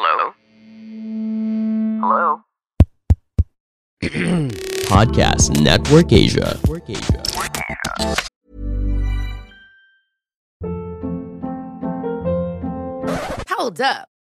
Hello? Hello? Podcast Network Asia. Hold up.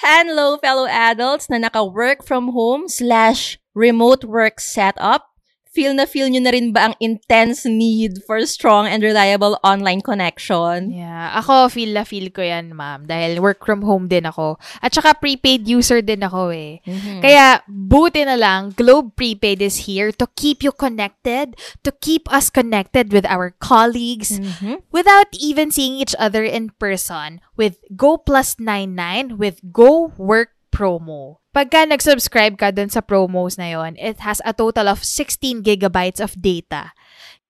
Hello, fellow adults na naka-work from home slash remote work setup. Feel na feel nyo na rin ba ang intense need for strong and reliable online connection? Yeah. Ako, feel na feel ko yan, ma'am. Dahil work from home din ako. At saka prepaid user din ako eh. Kaya, buti na lang, Globe Prepaid is here to keep you connected, to keep us connected with our colleagues, without even seeing each other in person with Go Plus 99 with Go Work promo. Pagka nag-subscribe ka dun sa promos na yon, it has a total of 16 gigabytes of data.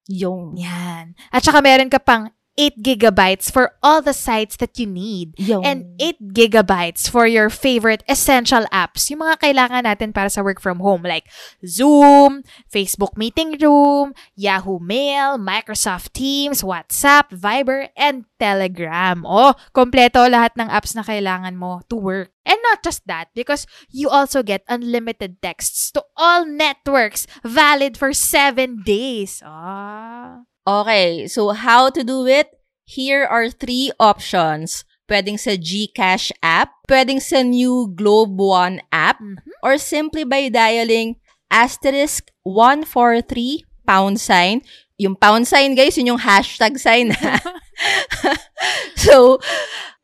Yung, Yan. At saka meron ka pang 8 gigabytes for all the sites that you need. yung, And 8 gigabytes for your favorite essential apps. Yung mga kailangan natin para sa work from home like Zoom, Facebook Meeting Room, Yahoo Mail, Microsoft Teams, WhatsApp, Viber, and Telegram. Oh, kompleto lahat ng apps na kailangan mo to work. And not just that, because you also get unlimited texts to all networks valid for 7 days. Ah. Okay, so how to do it? Here are three options. Pwedeng sa GCash app, pwedeng sa new Globe One app, or simply by dialing asterisk 143 pound sign. Yung pound sign, guys, yun yung hashtag sign. so,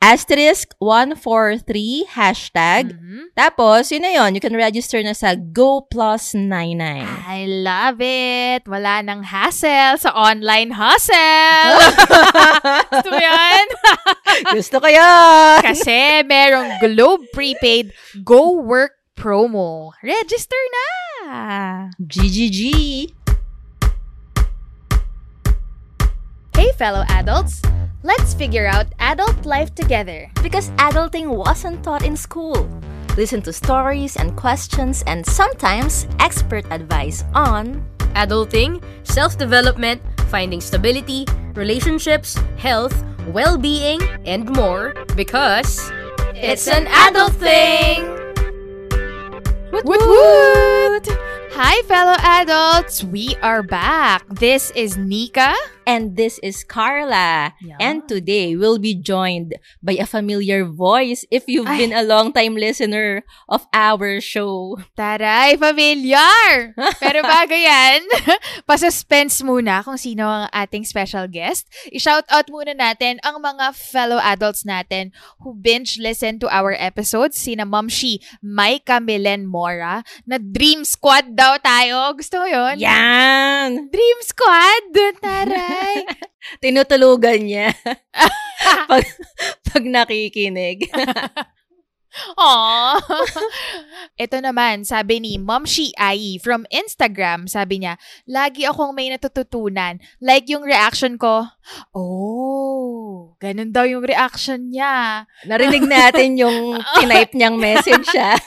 asterisk 143 hashtag. Mhm. Tapos, yun na yun. You can register na sa Go Plus 99. I love it! Wala nang hassle sa online hustle! Gusto mo yan? Gusto ko yan! Kasi merong Globe Prepaid Go Work promo. Register na! GGG! Hey, fellow adults! Let's figure out adult life together. Because adulting wasn't taught in school. Listen to stories and questions and sometimes expert advice on adulting, self development, finding stability, relationships, health, well being, and more because it's an adult thing! Woot woot! Hi, fellow adults! We are back. This is Nika. And this is Carla. Yeah. And today we'll be joined by a familiar voice if you've Ay. been a long-time listener of our show. Taray, familiar! Pero bago yan, pasuspense muna kung sino ang ating special guest. I-shout out muna natin ang mga fellow adults natin who binge listen to our episodes. Sina Momshi, Maika Milen Mora, na Dream Squad daw tayo. Gusto mo yun? Yan! Dream Squad! Taray! Tinutulugan niya. pag, pag nakikinig. Aww. Ito naman, sabi ni Momshi Ai from Instagram, sabi niya, lagi akong may natututunan. Like yung reaction ko, oh, ganun daw yung reaction niya. Narinig natin yung tinype niyang message siya.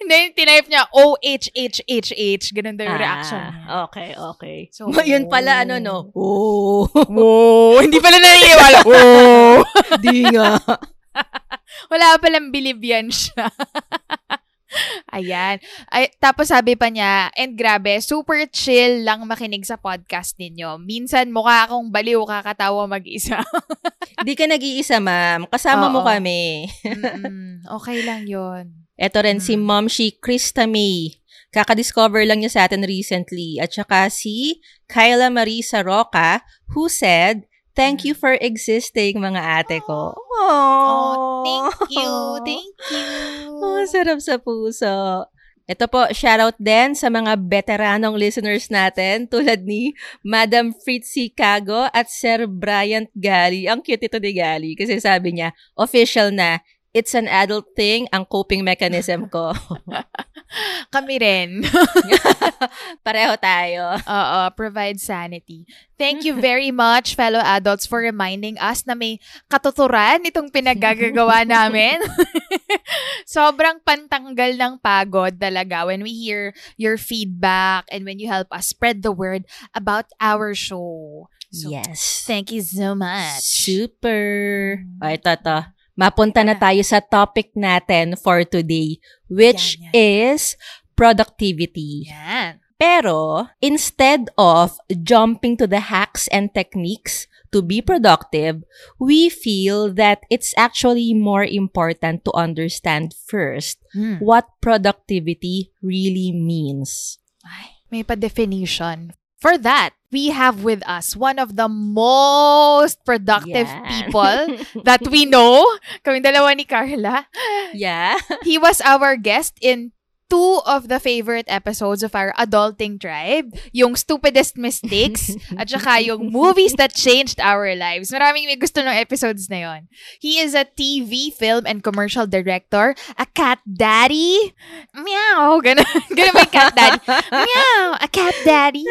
Hindi, yung tinype niya, O-H-H-H-H. Ganun daw yung reaction niya. Ah, okay, okay. So, So, yun pala, ano, no? Oh. Oh, hindi pala naniniwala. Oh. Di nga. Wala palang believe yan siya. Ayan. Ay, tapos sabi pa niya, and grabe, super chill lang makinig sa podcast ninyo. Minsan mukha akong baliw kakatawa mag-isa. Di ka nag-iisa, ma'am. Kasama mo Oo. kami. Mm-mm, okay lang yon. Ito rin si Mm. Mom She Krista May. Kakadiscover lang niya sa atin recently. At saka si Kyla Marisa Roca who said, Thank you for existing, mga ate ko. Mm. Oh, thank you, thank you. Oh, sarap sa puso. Ito po, shoutout din sa mga veteranong listeners natin tulad ni Madam Fritzy Cago at Sir Bryant Gali. Ang cute ito ni Gali kasi sabi niya, official na, it's an adult thing, ang coping mechanism ko. Kami rin. Pareho tayo. Oo, provide sanity. Thank you very much, fellow adults, for reminding us na may katuturan itong pinagagagawa namin. Sobrang pantanggal ng pagod talaga when we hear your feedback and when you help us spread the word about our show. So, yes. Thank you so much. Super. O, ito, ito. Mapunta na tayo sa topic natin for today, which Yan, is productivity. Yan. Pero, instead of jumping to the hacks and techniques to be productive, we feel that it's actually more important to understand first Hmm. what productivity really means. Ay, may pa-definition. For that, we have with us one of the most productive Yan. people that we know. Kaming dalawa ni Carla. Yeah. He was our guest in two of the favorite episodes of our adulting tribe. Yung Stupidest Mistakes at saka yung Movies That Changed Our Lives. Maraming may gusto ng episodes na yon. He is a TV, film, and commercial director, a cat daddy. Meow! Ganun, ganun may cat daddy. Meow! A cat daddy.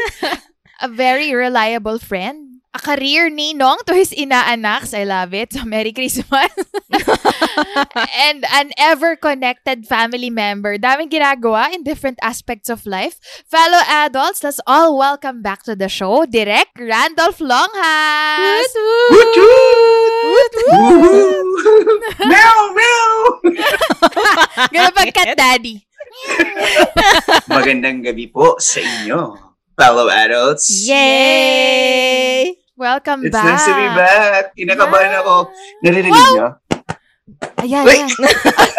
A very reliable friend. A career ninong to his inaanaks. I love it. So, Merry Christmas. and an ever-connected family member. Daming ginagawa in different aspects of life. Fellow adults, let's all welcome back to the show, Direct Randolph Longhas. Woot woot! Woohoo! meow meow! Ganun pag cat daddy. Magandang gabi po sa inyo, fellow adults. Yay! Welcome It's back. nice to be back. Kinakabahan ako. Naririnig Wow! niyo? Ayan, Wait! ayan.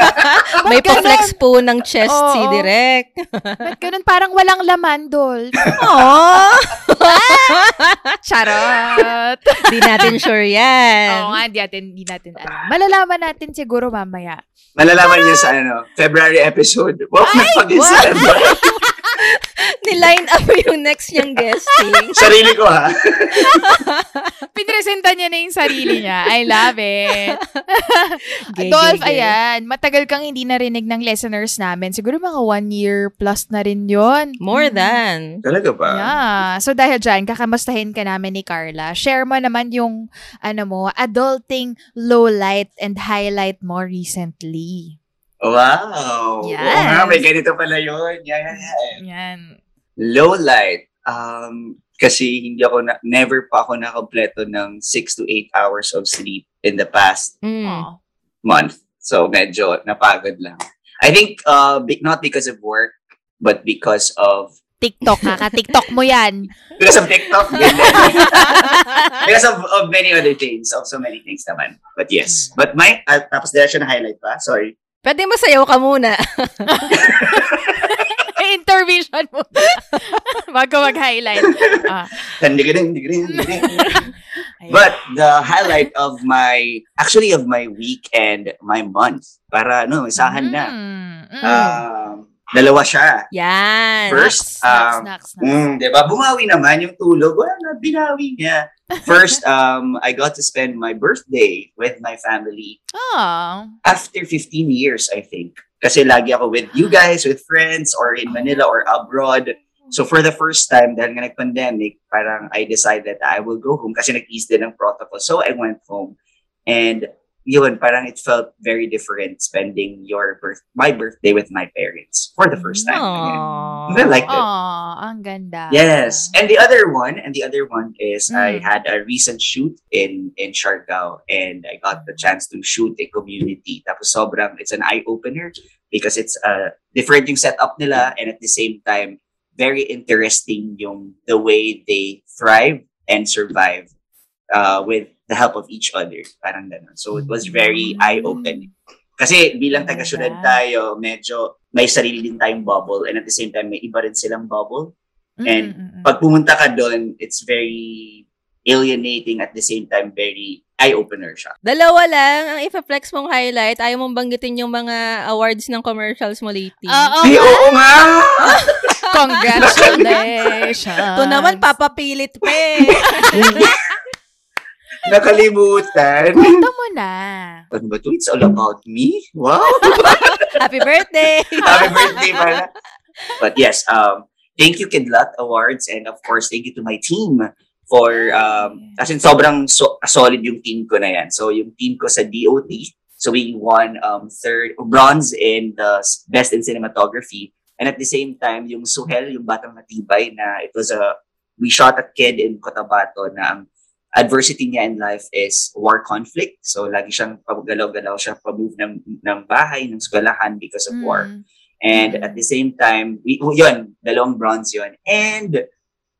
May pa-flex po ng chest si Oo. Direk. Ba't ganun parang walang laman, Dol? Aww! Charot. Di natin sure yan. Oo nga, di natin, di natin alam. Malalaman natin siguro mamaya. Malalaman niyo sa ano, February episode. Wow, nagpag-isa. Niline up yung next niyang guesting. Sarili ko ha. Pinresenta niya na yung sarili niya. I love it. Gay, Dolph, gay, gay. ayan. Matagal kang hindi narinig ng listeners namin. Siguro mga one year plus na rin yon. More than. Talaga ba? Yeah. So dahil dyan, kakamustahin ka namin ni Carla. Share mo naman yung, ano mo, adulting low light and highlight mo recently. Wow. Oo Yes. nga, may ganito pala yun. Yeah. Yan. Low light. Um, kasi hindi ako, na, never pa ako nakampleto ng 6 to 8 hours of sleep in the past Mm. Month. So medyo napagod lang. I think uh be- not because of work, but because of TikTok, kaka-TikTok mo yan. because of TikTok. because of, of many other things, of so many things naman. But yes. But my, uh, tapos dahil siya na-highlight pa, sorry. Pwede masayaw ka muna. Intervention mo. Bago mag-highlight. Ah. But the highlight of my, actually of my week and my month, para no, isahan na. Mm, mm. Um, dalawa siya. Yan. First, Snacks, um, snacks, snacks. Mm, di ba? Bumawi naman yung tulog. Wala na, binawi niya. First, um, I got to spend my birthday with my family Oh. after 15 years, I think. Kasi lagi ako with you guys, with friends, or in Manila or abroad. So for the first time, dahil nga nag-pandemic, parang I decided that I will go home kasi nag-ease din ang protocol. So I went home. And yun, parang it felt very different spending your birth, my birthday with my parents for the first time. Aww. I like it. Oh, ang ganda. Yes. And the other one, and the other one is I Mm. had a recent shoot in in Siargao and I got the chance to shoot a community. Tapos sobrang it's an eye opener because it's uh different yung setup nila and at the same time very interesting yung the way they thrive and survive uh with the help of each other. Parang ganun. So it was very eye opening. Kasi bilang taga-syudad tayo, medyo may sarili din tayong bubble and at the same time may iba rin silang bubble. Mm, And mm, mm. pag pumunta ka doon, it's very alienating at the same time very eye-opener siya. Dalawa lang ang ipa-flex mong highlight. Ayaw mong banggitin yung mga awards ng commercials mo lately. Oo Ay, nga. oo nga! Congratulations. Ito naman, papapilit pa eh. Nakalimutan. Kwento mo na. Ano ba to? It's all about me? Wow! Happy birthday! Happy birthday pala. But yes, um, thank you Kidlat Awards and of course, thank you to my team for, um, as in sobrang so, solid yung team ko na yan. So yung team ko sa DOT, so we won um, third, bronze in the best in cinematography. And at the same time, yung Suhel, yung Batang Matibay na it was a, we shot a kid in Cotabato na ang adversity niya in life is war conflict. So, lagi siyang pagalaw-galaw siya, pa-move ng, ng bahay, ng eskwelahan because of war. Mm. And Mm. at the same time, we, oh, yun, dalawang bronze yun. And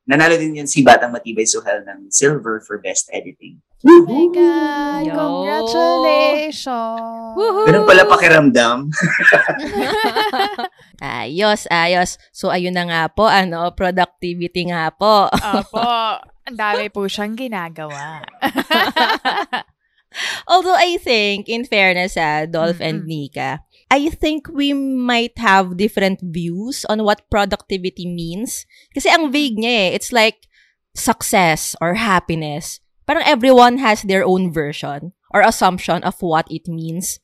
nanalo din yun si Batang Matibay Suhel ng silver for best editing. Oh my God. Yo. Congratulations. Ganun pala pakiramdam. ayos, ayos. So, ayun na nga po, ano, productivity nga po. Opo. Ang dami po siyang ginagawa. Although I think, in fairness, ah, Dolph and Mm-mm. Nika, I think we might have different views on what productivity means. Kasi ang vague niya eh. It's like success or happiness. Parang everyone has their own version or assumption of what it means.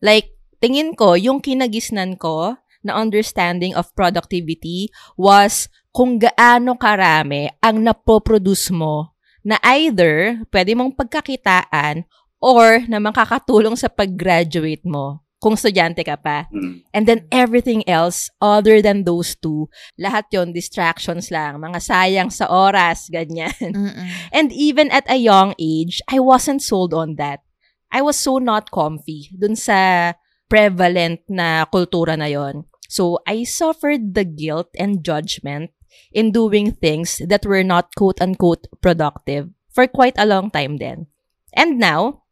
Like, tingin ko, yung kinagisnan ko na understanding of productivity was kung gaano karami ang napoproduce mo na either pwede mong pagkakitaan or na makakatulong sa pag-graduate mo kung estudyante ka pa. Hmm. And then everything else other than those two, lahat yon distractions lang, mga sayang sa oras, ganyan. Mm-mm. And even at a young age, I wasn't sold on that. I was so not comfy dun sa prevalent na kultura na yon. So, I suffered the guilt and judgment in doing things that were not quote-unquote productive for quite a long time then. And now,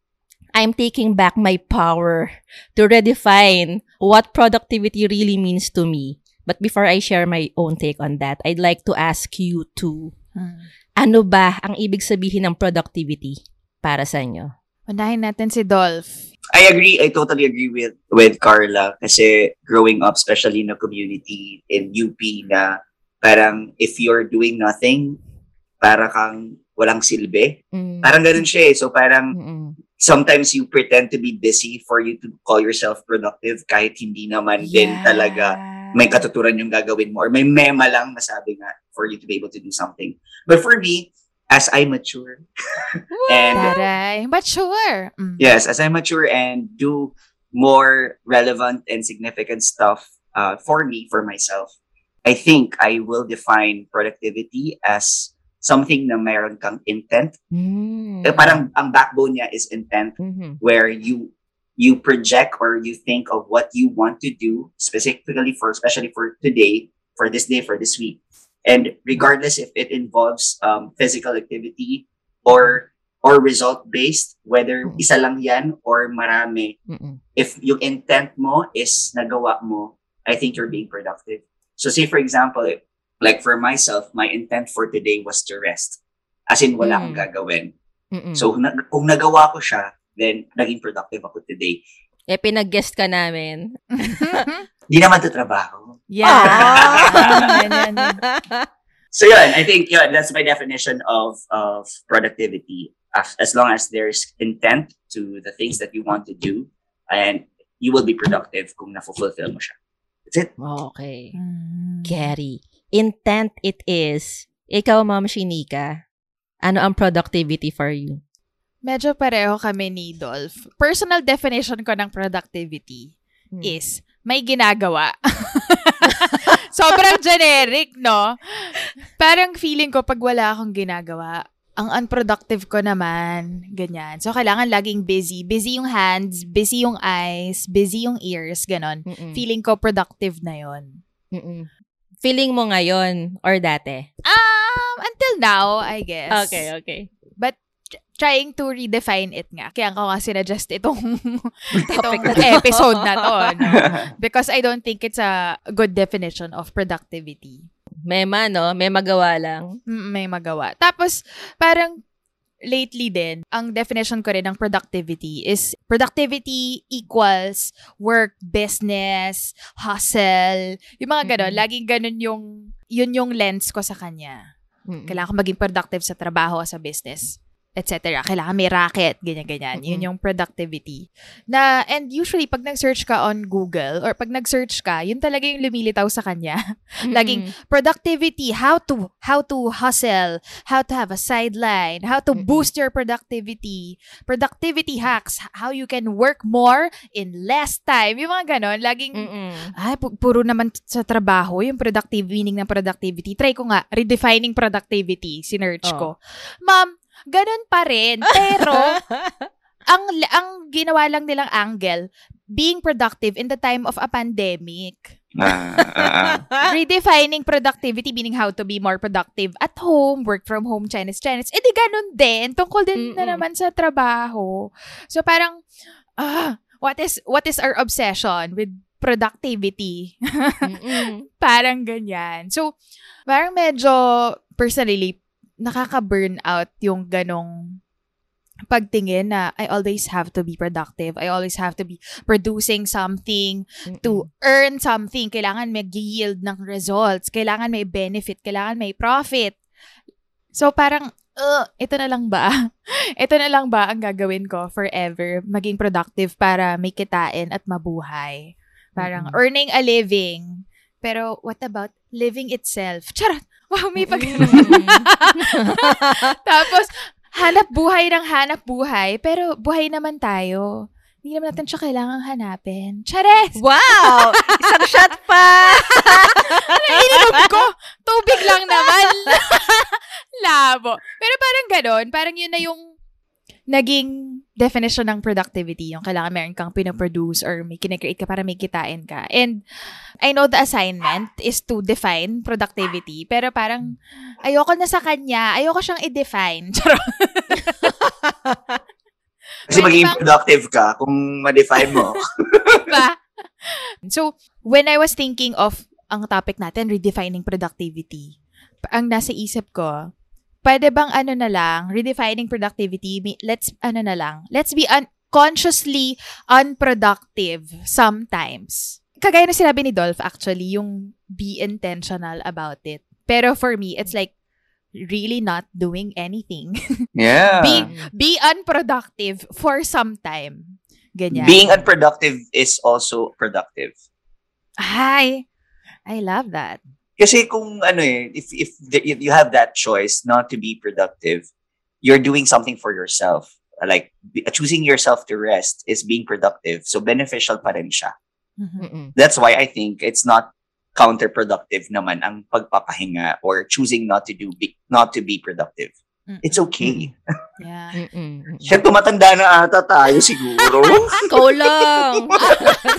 I'm taking back my power to redefine what productivity really means to me. But before I share my own take on that, I'd like to ask you to Mm. ano ba ang ibig sabihin ng productivity para sa inyo? Unahin natin si Dolph. I agree. I totally agree with with Carla kasi growing up, especially in a community in UP na parang if you're doing nothing, para kang walang silbi. Mm. Parang ganun siya eh. So parang Mm-mm. Sometimes you pretend to be busy for you to call yourself productive kahit hindi naman din talaga may katuturan yung gagawin mo or may mema lang masabi nga for you to be able to do something. But for me, as I mature and Taray. Mature. Mm. yes, as I mature and do more relevant and significant stuff uh, for me, for myself, I think I will define productivity as something na meron kang intent. Mm. Eh, parang ang backbone niya is intent Mhm. where you you project or you think of what you want to do specifically for especially for today for this day for this week and regardless if it involves um, physical activity or or result based whether Mm. isa lang yan or marami Mm-mm. if yung intent mo is nagawa mo i think you're being productive so say for example like for myself my intent for today was to rest as in wala akong Mm. gagawin Mm-mm. So, na- kung nagawa ko siya, then naging productive ako today. eh, pinag-guest ka namin. Hindi naman to trabaho. yeah. Ah! So, yun, I think yun, that's my definition of of productivity. As, long as there's intent to the things that you want to do, and you will be productive kung na-fulfill mo siya. That's it. okay. Mm. Carry. Intent it is. Ikaw, Ma'am Shinika, ano ang productivity for you? Medyo pareho kami ni Dolph. Personal definition ko ng productivity Hmm. is may ginagawa. Sobrang generic, no? Parang feeling ko pag wala akong ginagawa, ang unproductive ko naman, ganyan. So, kailangan laging busy. Busy yung hands, busy yung eyes, busy yung ears, ganon. Mm-mm. Feeling ko productive na yon. Mm-mm. Feeling mo ngayon or dati? Um, until now, I guess. okay. But tr- trying to redefine it nga. Kaya ako nga sinadjust itong, itong na episode na to. No? Because I don't think it's a good definition of productivity. Mema, no? May magawa lang. Mm, May magawa. Tapos, parang lately din, ang definition ko rin ng productivity is productivity equals work, business, hustle, yung mga ganon. Mm-mm. Laging ganon yung, yun yung lens ko sa kanya. Mm-mm. Kailangan ko maging productive sa trabaho sa business. Etc. Kailangan may racket, ganyan-ganyan. Yun yung productivity. Na, and usually, pag nag-search ka on Google, or pag nag-search ka, yun talaga yung lumilitaw sa kanya. Laging, productivity, how to, how to hustle, how to have a sideline, how to Mm-mm. boost your productivity, productivity hacks, how you can work more in less time. Yung mga ganon, laging, Mm-mm. ay, pu- puro naman sa trabaho, yung productive, meaning ng productivity. Try ko nga, redefining productivity, sinerch Oh. ko. Ma'am, ganun pa rin. Pero, ang, ang ginawa lang nilang angle, being productive in the time of a pandemic. Ah, ah, ah. Redefining productivity, meaning how to be more productive at home, work from home, Chinese, Chinese. Eh di ganun din. Tungkol din na Mm-mm. naman sa trabaho. So parang, ah, what is, what is our obsession with productivity? Parang ganyan. So, parang medyo, personally, nakaka-burn out yung ganong pagtingin na I always have to be productive. I always have to be producing something to earn something. Kailangan may yield ng results. Kailangan may benefit. Kailangan may profit. So, parang, uh, ito na lang ba? ito na lang ba ang gagawin ko forever? Maging productive para may kitain at mabuhay. Parang Mm-mm. earning a living. Pero what about living itself? Charot! Wow, may pag... Mm-mm. Tapos, hanap buhay ng hanap buhay, pero buhay naman tayo. Hindi naman natin siya kailangang hanapin. Chares! wow! Isang shot pa! Ininom ko! Tubig lang naman. Labo. Pero parang ganon. Parang yun na yung naging definition ng productivity. Yung kailangan meron kang pinoproduce or may kinecreate ka para may kitain ka. And I know the assignment is to define productivity. Pero parang ayoko na sa kanya. Ayoko siyang i-define. Kasi maging bang- productive ka kung ma-define mo. ba? So, when I was thinking of ang topic natin, redefining productivity, ang nasa isip ko, pwede bang ano na lang, redefining productivity, let's, ano na lang, let's be un- consciously unproductive sometimes. Kagaya na sinabi ni Dolph, actually, yung be intentional about it. Pero for me, it's like, really not doing anything. Yeah. be, be unproductive for some time. Ganyan. Being unproductive is also productive. Hi. I love that. Kasi kung ano eh, if, if the- if you have that choice not to be productive, you're doing something for yourself. Like, choosing yourself to rest is being productive. So, beneficial pa rin siya. Mm-mm. That's why I think it's not counterproductive naman ang pagpapahinga or choosing not to do be, not to be productive. Mm. It's okay. Yeah. Mm-mm. Siya tumatanda na ata tayo siguro. Ikaw lang!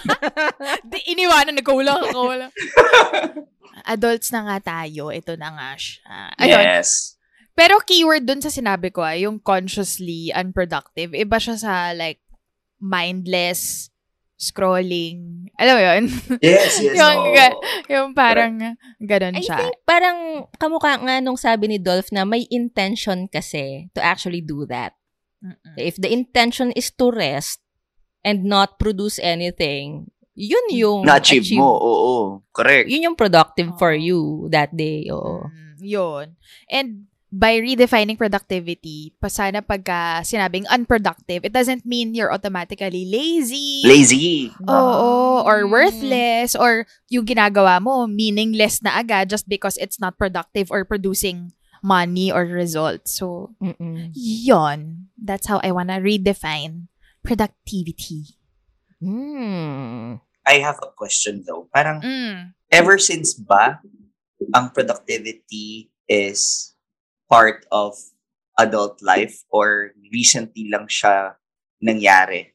Di, iniwanan, nagkulang ako. Wala. Adults na nga tayo. Ito na nga siya. Ayun. yes. Pero keyword dun sa sinabi ko, ah, yung consciously unproductive, iba siya sa like mindless scrolling. Alam mo yun? Yes, yes. Yung oo. ga- yung parang ganun I siya. think parang kamukha nga nung sabi ni Dolph na may intention kasi to actually do that. Mm-mm. If the intention is to rest and not produce anything, yun yung Na-achieve mo. Oo, correct. Yun yung productive for Oo. you that day. Oo. Mm, yun. And by redefining productivity, pa sana pagka sinabing unproductive, it doesn't mean you're automatically lazy. Lazy. Oo, or Mm. worthless, or yung ginagawa mo, meaningless na agad just because it's not productive or producing money or results. So, Mm-mm. yon That's how I wanna redefine productivity. Mm. I have a question though. Parang Mm. ever since ba ang productivity is part of adult life or recently lang siya nangyari?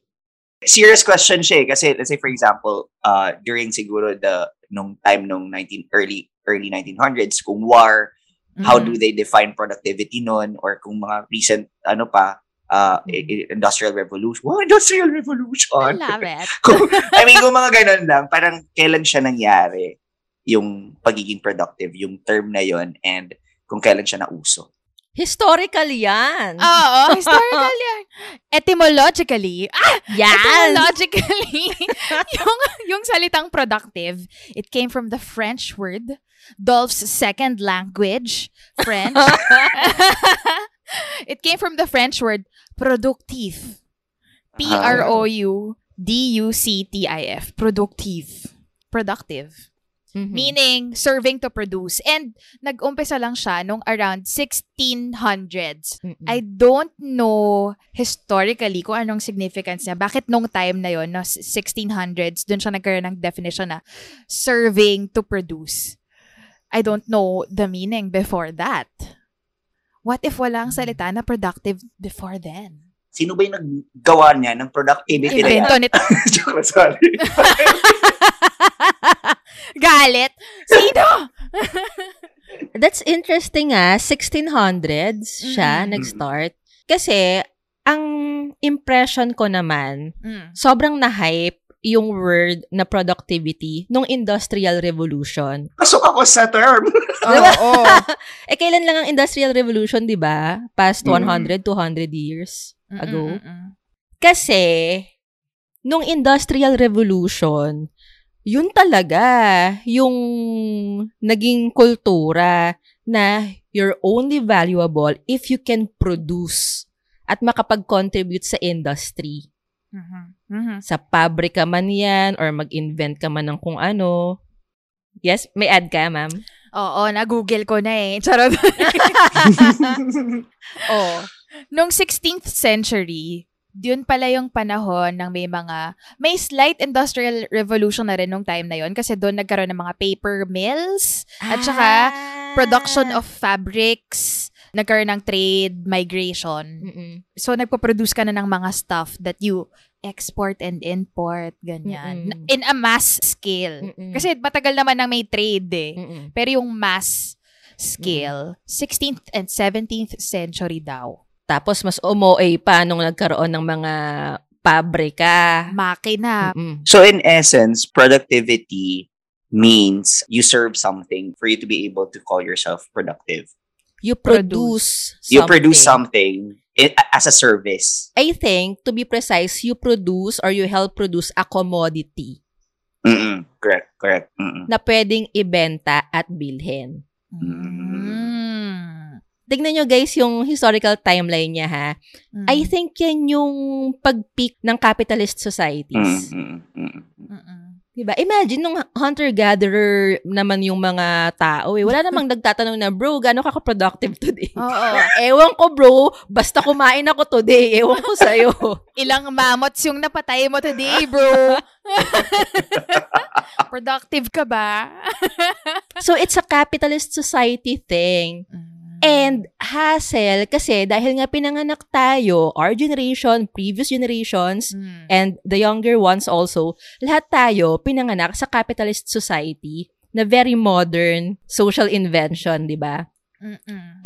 Serious question siya eh. Kasi let's say for example, uh, during siguro the nung time nung 19 early early 1900s kung war, how Mm. do they define productivity noon or kung mga recent ano pa uh, i- industrial revolution. Wow, industrial revolution. I love it. kung, I mean, kung mga ganun lang, parang kailan siya nangyari yung pagiging productive, yung term na yon and kung kailan siya nauso. Historical yan. Oo, historical yan. Etymologically, ah, yan! etymologically, yung, yung salitang productive, it came from the French word, Dolph's second language, French. It came from the French word productif. P-R-O-U-D-U-C-T-I-F. Productive. Productive. Mhm. Meaning, serving to produce. And, nag-umpisa lang siya nung around 1600s. Mm-mm. I don't know historically kung anong significance niya. Bakit nung time na yon no, 1600s, dun siya nagkaroon ng definition na serving to produce. I don't know the meaning before that. What if walang salita na productive before then? Sino ba yung naggawa niya ng productivity na yan? Invento nito. Sorry. Galit. Sino? That's interesting ah. 1600s siya Mm-mm. nag-start. Kasi, ang impression ko naman, Mm. sobrang na-hype yung word na productivity nung Industrial Revolution. Pasok ako sa term. Oo. Eh, kailan lang ang Industrial Revolution, di ba? Past Mm. 100, 200 years ago. Mm-mm-mm. Kasi, nung Industrial Revolution, yun talaga yung naging kultura na you're only valuable if you can produce at makapag-contribute sa industry. Mhm. Mhm. Sa pabrika man yan or mag-invent ka man ng kung ano. Yes, may ad ka, ma'am? Oo, na-google ko na eh. Charot. Oo. Nung 16th century, yun pala yung panahon ng may mga, may slight industrial revolution na rin nung time na yun kasi doon nagkaroon ng mga paper mills at saka Ah. production of fabrics, nagkaroon ng trade migration. Mm-mm. So, nagpo-produce ka na ng mga stuff that you export and import, ganyan. Mm-mm. In a mass scale. Mm-mm. Kasi matagal naman nang may trade eh. Mm-mm. Pero yung mass scale, 16th and 17th century daw. Tapos mas umoe pa nung nagkaroon ng mga pabrika. Makina. Mm-mm. So in essence, productivity means you serve something for you to be able to call yourself productive. You Produce. produce You produce something. as a service. I think, to be precise, you produce or you help produce a commodity Mm-mm. Correct, correct. Mm-mm. na pwedeng ibenta at bilhin. Mm. Tignan nyo guys yung historical timeline niya ha. Mm. I think yan yung pag-peak ng capitalist societies. Mm-mm. Mm-mm. Diba? Imagine nung hunter-gatherer naman yung mga tao eh. Wala namang nagtatanong na, bro, gano'n ka ka-productive today? Oo. Ewan ko bro, basta kumain ako today. Ewan ko sa'yo. Ilang mamots yung napatay mo today, bro. Productive ka ba? so it's a capitalist society thing. And hassle kasi dahil nga pinanganak tayo, our generation, previous generations, Mm. and the younger ones also, lahat tayo pinanganak sa capitalist society na very modern social invention, di ba?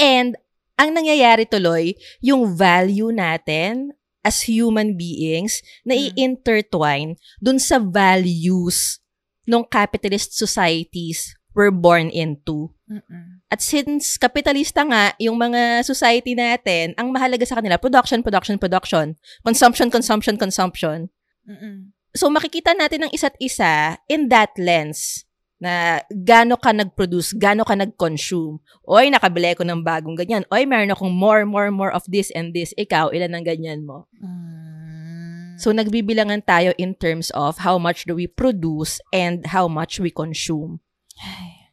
And ang nangyayari tuloy, yung value natin as human beings na Mm. i-intertwine dun sa values ng capitalist societies we're born into. Mm-mm. At since kapitalista nga, yung mga society natin, ang mahalaga sa kanila, production, production, production. Consumption, consumption, consumption. Mm-mm. So makikita natin ang isa't isa in that lens na gaano ka nag-produce, gaano ka nag-consume. Oy, nakabili ko ng bagong ganyan. Oy, meron akong more, more, more of this and this. Ikaw, ilan ang ganyan mo? Mm. So nagbibilangan tayo in terms of how much do we produce and how much we consume.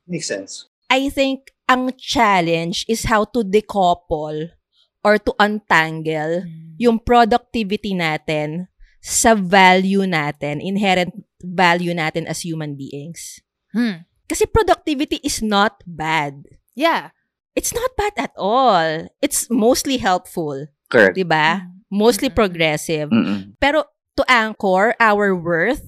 Makes sense. I think ang challenge is how to decouple or to untangle Mm. yung productivity natin sa value natin, inherent value natin as human beings. Hmm. Kasi productivity is not bad. Yeah. It's not bad at all. It's mostly helpful, Correct. 'di ba? Mostly Mm-mm. progressive. Mm-mm. Pero to anchor our worth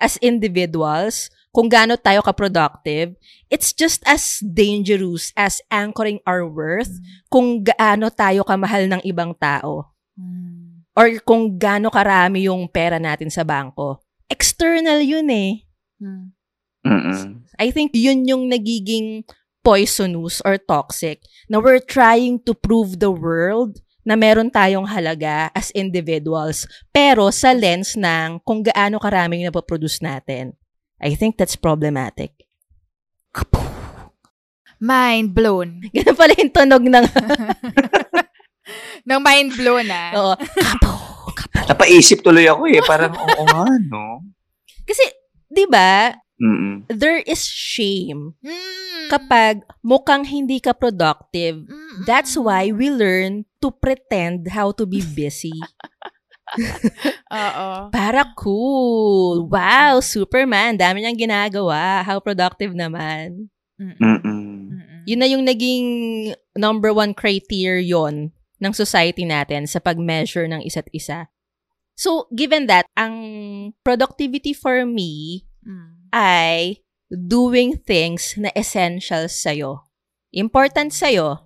as individuals, kung gaano tayo ka-productive, it's just as dangerous as anchoring our worth kung gaano tayo kamahal ng ibang tao Mm. or kung gaano karami yung pera natin sa bangko. External yun eh. Mm. Mm-mm. I think yun yung nagiging poisonous or toxic na we're trying to prove the world na meron tayong halaga as individuals pero sa lens ng kung gaano karami yung napoproduce natin. I think that's problematic. Mind blown. Ganun pala yung tunog ng... Nang mind blow na. Oo. Kapo, kapo. Napaisip tuloy ako eh. Parang, oo nga, no? Kasi, di ba, Mm-mm. there is shame Mm. kapag mukhang hindi ka productive. Mm-mm. That's why we learn to pretend how to be busy. Oo. Para cool. Wow, Superman. Dami niyang ginagawa. How productive naman. Mm-mm. Yun na yung naging number one criterion ng society natin sa pag-measure ng isa't isa. So, given that, ang productivity for me Mm. ay doing things na essential sa'yo. Important sa'yo.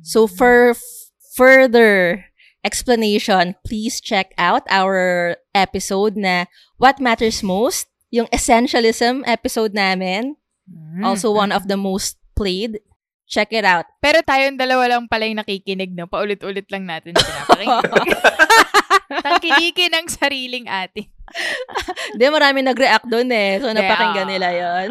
So, for f- further explanation, please check out our episode na What Matters Most, yung Essentialism episode namin. Mm. Also one of the most played. Check it out. Pero tayong dalawa lang pala yung nakikinig, no? Paulit-ulit lang natin pinapakinggan. Tangkilikin ng sariling atin. Di, marami nag-react doon eh. So, napakinggan nila yon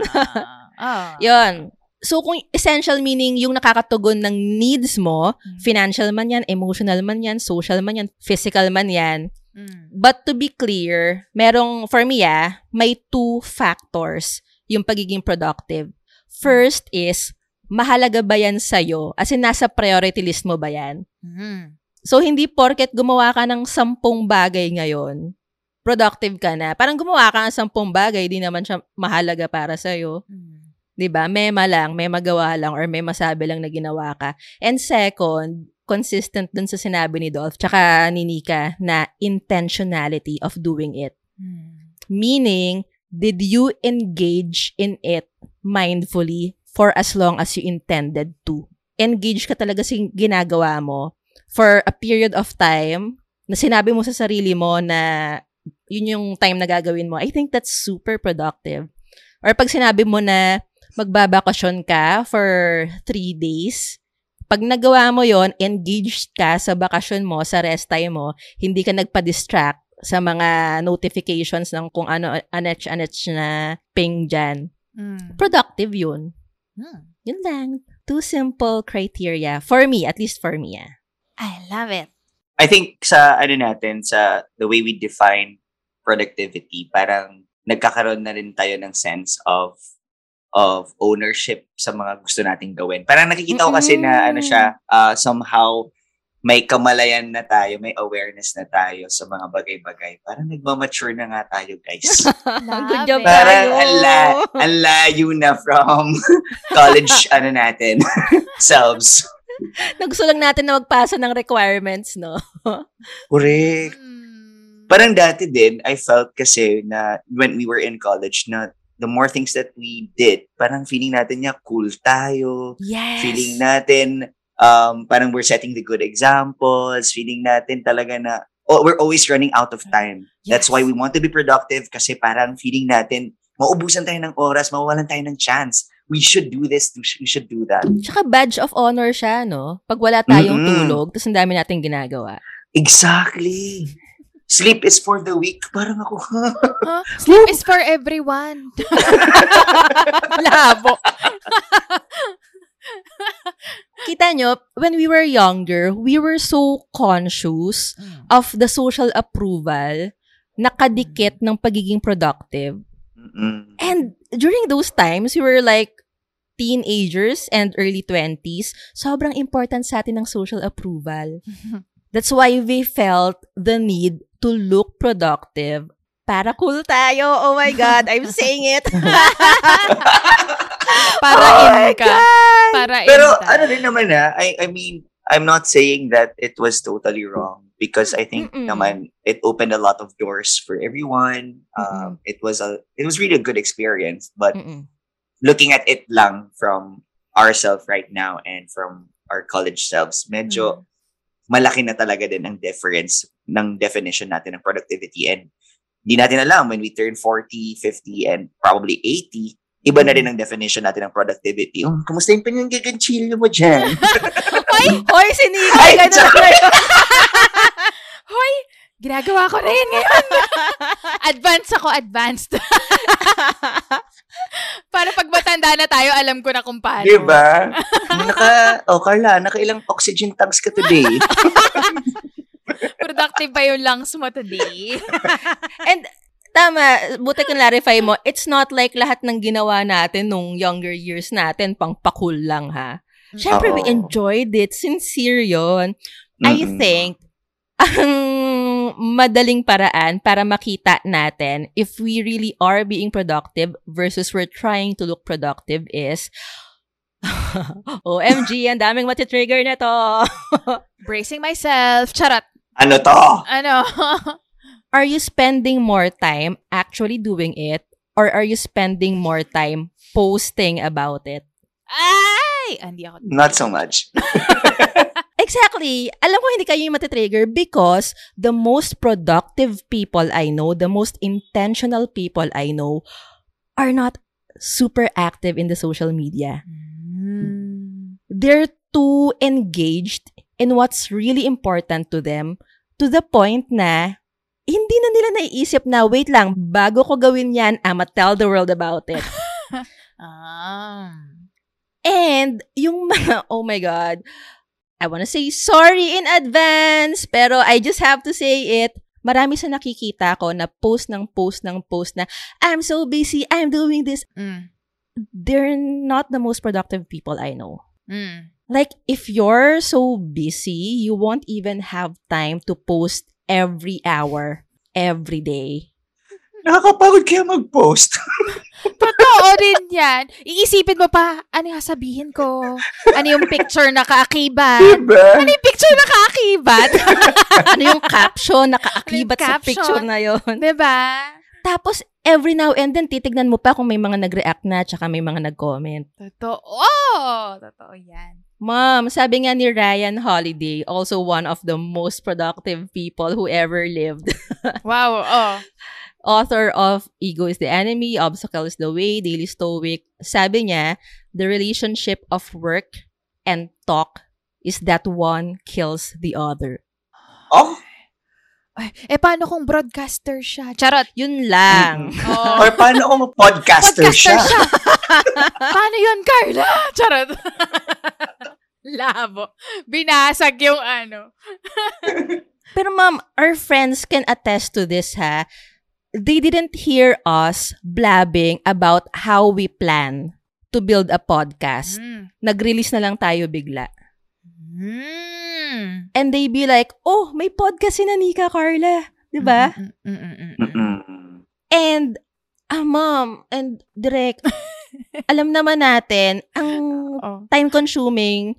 Ah. yon So, kung essential meaning yung nakakatugon ng needs mo, Mm. financial man yan, emotional man yan, social man yan, physical man yan. Mm. But to be clear, merong, for me ah, may two factors yung pagiging productive. First is, mahalaga ba yan sa'yo? As in, nasa priority list mo ba yan? Mm. So, hindi porket gumawa ka ng sampung bagay ngayon, productive ka na. Parang gumawa ka ng sampung bagay, di naman siya mahalaga para sa'yo. Mm. 'Di ba? Mema lang, may magawa lang or may masabi lang na ginawa ka. And second, consistent dun sa sinabi ni Dolph tsaka ni Nika na intentionality of doing it. Mm. Meaning, did you engage in it mindfully for as long as you intended to? Engage ka talaga sa ginagawa mo for a period of time na sinabi mo sa sarili mo na yun yung time na gagawin mo. I think that's super productive. Or pag sinabi mo na magbabakasyon ka for three days, pag nagawa mo yon engaged ka sa bakasyon mo, sa rest time mo, hindi ka nagpa-distract sa mga notifications ng kung ano, anetch-anetch na ping dyan. Mm. Productive yun. Mm. Yun lang. Two simple criteria. For me, at least for me. Ah. I love it. I think sa ano natin sa the way we define productivity parang nagkakaroon na rin tayo ng sense of of ownership sa mga gusto nating gawin. Parang nakikita ko kasi na ano siya uh, somehow may kamalayan na tayo, may awareness na tayo sa mga bagay-bagay. Parang nagmamature na nga tayo, guys. Good job. Parang tayo. ang la- ang layo na from college ano natin selves. Na gusto lang natin na magpasa ng requirements, no? Correct. Mm. parang dati din, I felt kasi na when we were in college na the more things that we did, parang feeling natin niya cool tayo. Yes. Feeling natin um, parang we're setting the good examples. Feeling natin talaga na oh, we're always running out of time. That's why we want to be productive kasi parang feeling natin maubusan tayo ng oras, mawawalan tayo ng chance. We should do this, we should, do that. Tsaka badge of honor siya, no? Pag wala tayong Mm-mm. tulog, tapos ang dami nating ginagawa. Exactly. Sleep is for the weak. Parang ako, Huh? Sleep is for everyone. Labo. Kita nyo, when we were younger, we were so conscious of the social approval nakadikit ng pagiging productive. Mm-mm. And during those times, we were like teenagers and early 20s. Sobrang important sa atin ng social approval. That's why we felt the need to look productive para cool tayo. Oh my God, I'm saying it. Para Oh in ka. God! Para in Pero ka. ano rin naman ah, I, I mean, I'm not saying that it was totally wrong because I think Mm-mm. naman it opened a lot of doors for everyone. Um, it was a it was really a good experience. But Mm-mm. looking at it lang from ourselves right now and from our college selves, medyo malaki na talaga din ang difference ng definition natin ng productivity and di natin alam when we turn 40, 50, and probably 80, iba na rin ang definition natin ng productivity. Oh, kamusta yung pinanggaganchilyo mo dyan? Hoy, hoy, si Nika, Ay, ganun sorry. na Hoy! Ginagawa ko rin ngayon. advanced ako, advanced. Para pag matanda na tayo, alam ko na kung paano. Diba? Naka, oh Carla, nakailang oxygen tanks ka today? Productive pa yung lungs mo today. And tama, buti kung clarify mo, it's not like lahat ng ginawa natin nung younger years natin, pang pakul lang ha. Siyempre, we enjoyed it. Sincere yun. I Mm-mm. think, ang madaling paraan para makita natin if we really are being productive versus we're trying to look productive is OMG, ang daming matitrigger na to. Bracing myself. Charot. Ano to? Ano? are you spending more time actually doing it or are you spending more time posting about it? Ay! Ah, Hindi ako. Not so much. Exactly. Alam ko hindi kayo yung matitrigger because the most productive people I know, the most intentional people I know are not super active in the social media. They're too engaged in what's really important to them to the point na hindi na nila naiisip na, wait lang, bago ko gawin yan, I'ma tell the world about it. Ah. And yung mga, oh my God, I wanna say sorry in advance, pero I just have to say it. Marami sa nakikita ko na post ng post ng post na, I'm so busy, I'm doing this. Mm. They're not the most productive people I know. Mm. Like, if you're so busy, you won't even have time to post every hour, every day. Nakakapagod kaya mag-post. Totoo din yan. Iisipin mo pa, ano yung sabihin ko? Ano yung picture na kaakibat? diba? Ano yung picture na kaakibat? ano yung caption, nakaakibat Ano sa yung picture caption? na yon. diba? Tapos, every now and then, titignan mo pa kung may mga nag-react na, tsaka may mga nag-comment. Totoo. Totoo yan. Mom, sabi nga ni Ryan Holiday, also one of the most productive people who ever lived. Wow. Oh. Author of Ego is the Enemy, Obstacle is the Way, Daily Stoic. Sabi niya, the relationship of work and talk is that one kills the other. Oh, Ay, eh, paano kung broadcaster siya? Charot. Yun lang. Oh. or paano kung podcaster, siya? paano yun, Carla? Charot. Labo. Binasag yung ano. Pero ma'am, our friends can attest to this ha. They didn't hear us blabbing about how we plan to build a podcast. Mm. Nag-release na lang tayo bigla. Mm. And they be like, oh, may podcast si Nanika Carla. 'Di ba? Mm, mm, mm, mm, mm. Mm-mm. And, ah, ma'am, and direct, alam naman natin, ang Oh. time-consuming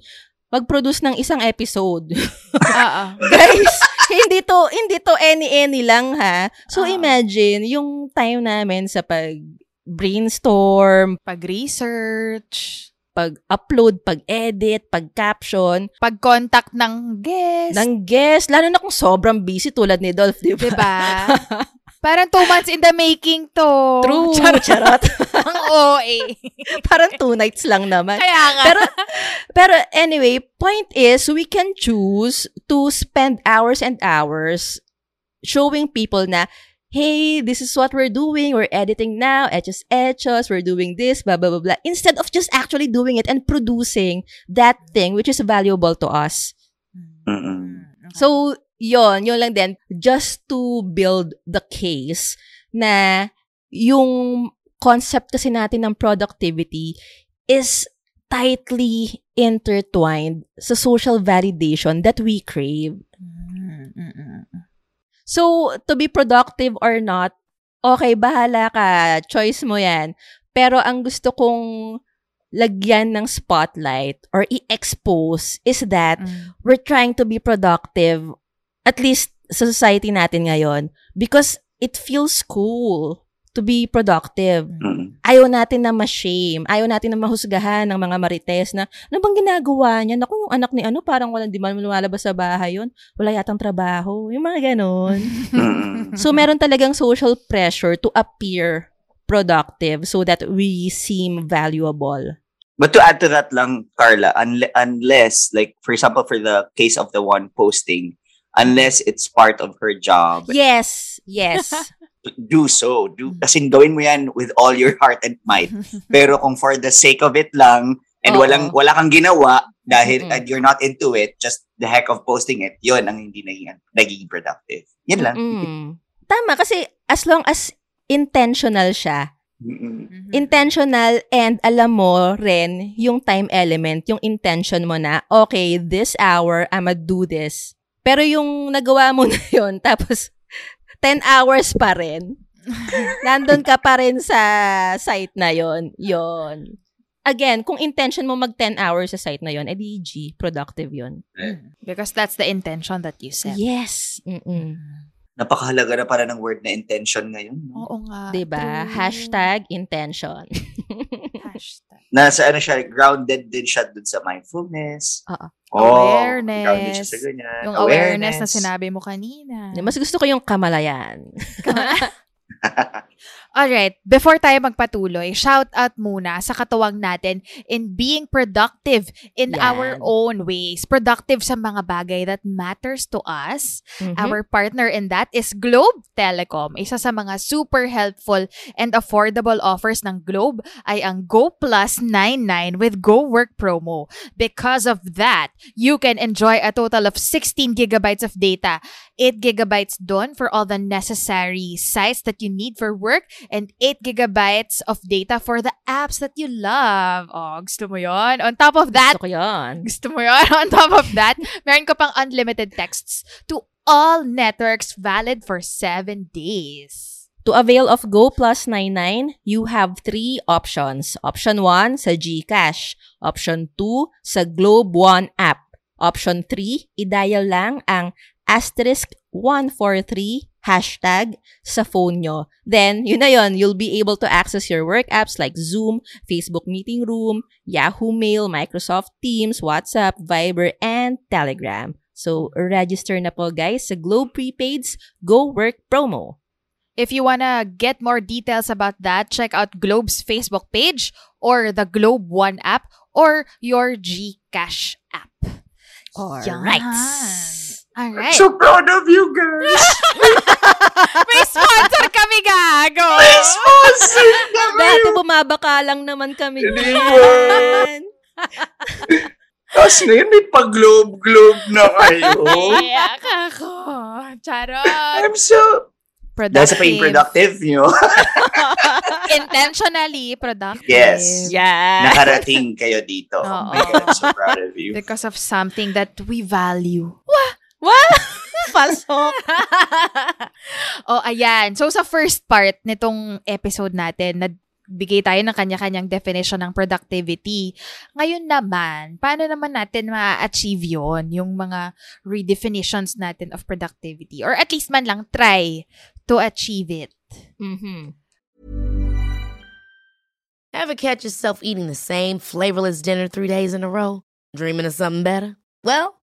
mag-produce ng isang episode. Oo. Guys, hindi to, hindi to any-any lang ha. So, Oo. imagine, yung time namin sa pag brainstorm, Pag-research, pag-upload, pag-edit, pag-caption, pag-contact ng guest. ng guest, lalo na kung sobrang busy tulad ni Dolph, di ba? Diba? Parang two months in the making to. True. Charot. Charot. Ang OA. Parang two nights lang naman. Kaya nga. Pero, pero anyway, point is, we can choose to spend hours and hours showing people na, hey, this is what we're doing. We're editing now. Etches, etches. We're doing this, blah, blah, blah, blah. Instead of just actually doing it and producing that thing which is valuable to us. Mm-mm. So, yon yon lang din. Just to build the case na yung concept kasi natin ng productivity is tightly intertwined sa social validation that we crave. So, to be productive or not, okay, bahala ka. Choice mo yan. Pero ang gusto kong lagyan ng spotlight or i-expose is that Mm. we're trying to be productive, at least sa society natin ngayon, because it feels cool to be productive. Mm-mm. Ayaw natin na ma-shame. Ayaw natin na mahusgahan ng mga marites na, ano bang ginagawa niya? Naku, yung anak ni ano, parang walang di man lumalabas sa bahay yun. Wala yatang trabaho. Yung mga ganon. So, meron talagang social pressure to appear productive so that we seem valuable. But to add to that lang, Carla, unle- unless, like, for example, for the case of the one posting, unless it's part of her job, Yes, yes. do so. Do, kasi gawin mo yan with all your heart and might. Pero kung for the sake of it lang, and Oo. walang wala kang ginawa dahil Mm-mm. and you're not into it, just the heck of posting it, yun ang hindi naging, naging productive. Yan lang. Mm. Tama, kasi as long as intentional siya, Mm-mm. Mhm. intentional and alam mo rin yung time element, yung intention mo na, okay, this hour, I'ma do this. Pero yung nagawa mo na yun, tapos 10 hours pa rin, nandun ka pa rin sa site na yon yon Again, kung intention mo mag 10 hours sa site na yon edi G, productive yon Because that's the intention that you set. Yes. Mm-mm. Napakahalaga na para ng word na intention ngayon. No? Oo nga. Diba? True. Hashtag intention. Hashtag. Nasa ano siya, grounded din siya dun sa mindfulness. Oo. Oh, Awareness. Grounded siya sa ganyan. Yung awareness na sinabi mo kanina. Mas gusto ko yung kamalayan. Alright, before tayo magpatuloy, shout out muna sa katuwang natin in being productive in Yan. our own ways. Productive sa mga bagay that matters to us. Mhm. Our partner in that is Globe Telecom. Isa sa mga super helpful and affordable offers ng Globe ay ang Go Plus 99 with Go Work promo. Because of that, you can enjoy a total of 16 gigabytes of data. 8 gigabytes doon for all the necessary sites that you need for work and 8 gigabytes of data for the apps that you love. Oh, gusto mo yon? On top of that, Gusto ko yun. gusto mo yun? On top of that, meron ka pang unlimited texts to all networks valid for 7 days. To avail of Go Plus 99, you have three options. Option 1 sa GCash. Option 2 sa Globe One app. Option 3, i-dial lang ang asterisk 143 hashtag sa phone nyo. Then, yun na yun, you'll be able to access your work apps like Zoom, Facebook Meeting Room, Yahoo Mail, Microsoft Teams, WhatsApp, Viber, and Telegram. So, register na po guys sa Globe Prepaid's Go Work promo. If you wanna get more details about that, check out Globe's Facebook page or the Globe One app or your GCash app. Alright. I'm Alright. so proud of you guys! May sponsor kami, gago! May sponsor kami! Dati bumabaka lang naman kami Hindi. Tapos ngayon may pag-globe-globe na kayo. Iyak ako. Charot. I'm so... Dahil sa pagiging productive nyo, Intentionally productive. Yes. Yeah. nakarating kayo dito. Oh Oo. my God, I'm so proud of you. Because of something that we value. What? Pasok. oh, ayan. So, sa first part nitong episode natin, nagbigay tayo ng kanya-kanyang definition ng productivity. Ngayon naman, paano naman natin ma-achieve yon yung mga redefinitions natin of productivity? Or at least man lang try to achieve it. Mhm. Ever catch yourself eating the same flavorless dinner three days in a row? Dreaming of something better? Well,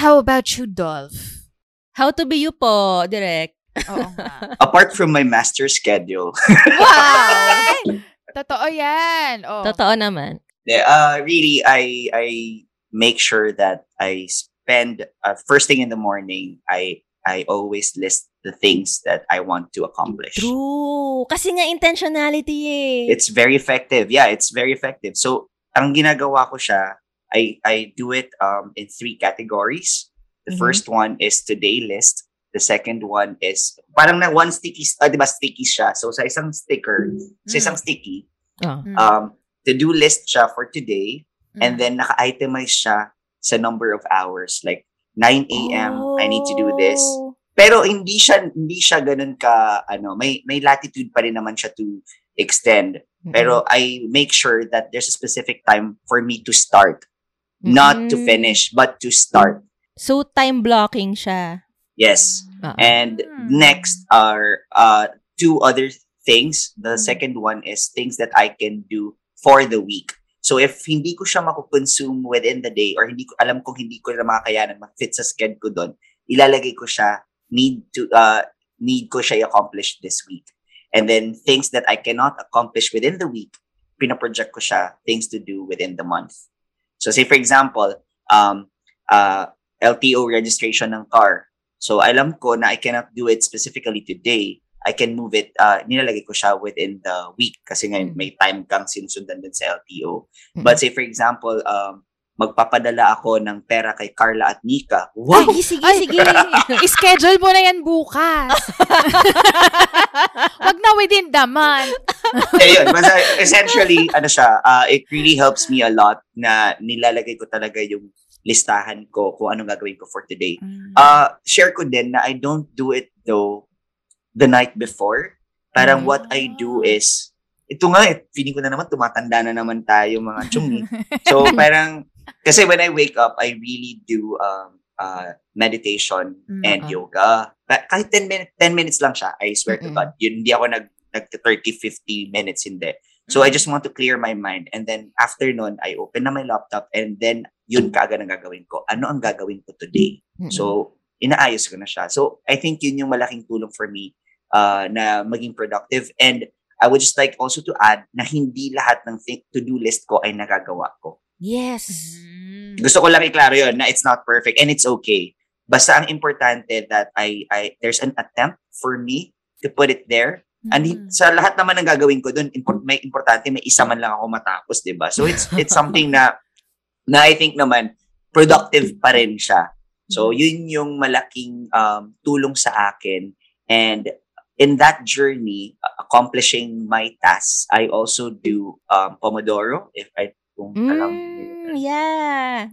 How about you, Dolph? How to be you po, direct. Oo nga. Apart from my master schedule, wow! Totoo yan. Oh. Totoo naman. Yeah, uh, really, I I make sure that I spend uh, first thing in the morning. I I always list the things that I want to accomplish. True. Kasi nga intentionality eh. It's very effective. Yeah, it's very effective. So, ang ginagawa ko siya, I I do it um in three categories. The Mhm. first one is today list. The second one is parang na one sticky, uh, di ba sticky siya. So sa isang sticker, sa isang sticky, Oh. Mm. um to-do list siya for today and Mm. then naka-itemize siya sa number of hours like 9 a.m. I need to do this. Pero hindi siya hindi siya ganun ka ano, may may latitude pa rin naman siya to extend. Mm-mm. Pero I make sure that there's a specific time for me to start, not to finish, but to start. So, time blocking siya. Yes. Oo. And Mm. next are uh two other things. The Mm. second one is things that I can do for the week. So if hindi ko siya makukonsume within the day or hindi ko alam kong hindi ko na makakayanan mag-fit sa schedule ko doon, ilalagay ko siya need to uh need ko siya i-accomplish this week. And then things that I cannot accomplish within the week, pinaproject ko siya things to do within the month. So say for example, um uh LTO registration ng car. So alam ko na I cannot do it specifically today. I can move it, uh, nilalagay ko siya within the week kasi nga Mm. may time kang sinusundan din sa LTO. Mm-mm. But say for example, um, magpapadala ako ng pera kay Carla at Nika. Ay, Wow! sige, Ay. sige. I-schedule mo na yan bukas. Wag na within the month. Ayun, basta essentially, ano siya, uh, it really helps me a lot na nilalagay ko talaga yung listahan ko kung anong gagawin ko for today. Uh, share ko din na I don't do it though the night before. Parang Mm. what I do is, ito nga eh, feeling ko na naman, tumatanda na naman tayo mga chungi. So parang, kasi when I wake up, I really do um, uh, meditation Mm, and yoga. Ka- Kahit 10, minutes 10 minutes lang siya, I swear to Mm-mm. God. Yun, hindi ako nag, nag 30, 50 minutes, hindi. So I just want to clear my mind. And then after nun, I open na my laptop and then yun kaagad ang gagawin ko. Ano ang gagawin ko today? Mm-mm. So, inaayos ko na siya. So, I think yun yung malaking tulong for me uh, na maging productive. And I would just like also to add na hindi lahat ng thi- to-do list ko ay nagagawa ko. Yes. Mm. Gusto ko lang iklaro yun na it's not perfect and it's okay. Basta ang importante that I, I there's an attempt for me to put it there. And Mm. sa lahat naman ng gagawin ko doon, import, may importante may isa man lang ako matapos, 'di ba? So it's it's something na na I think naman productive pa rin siya. So yun yung malaking um, tulong sa akin and in that journey accomplishing my tasks, I also do um, Pomodoro if I kung alam Mm, yeah.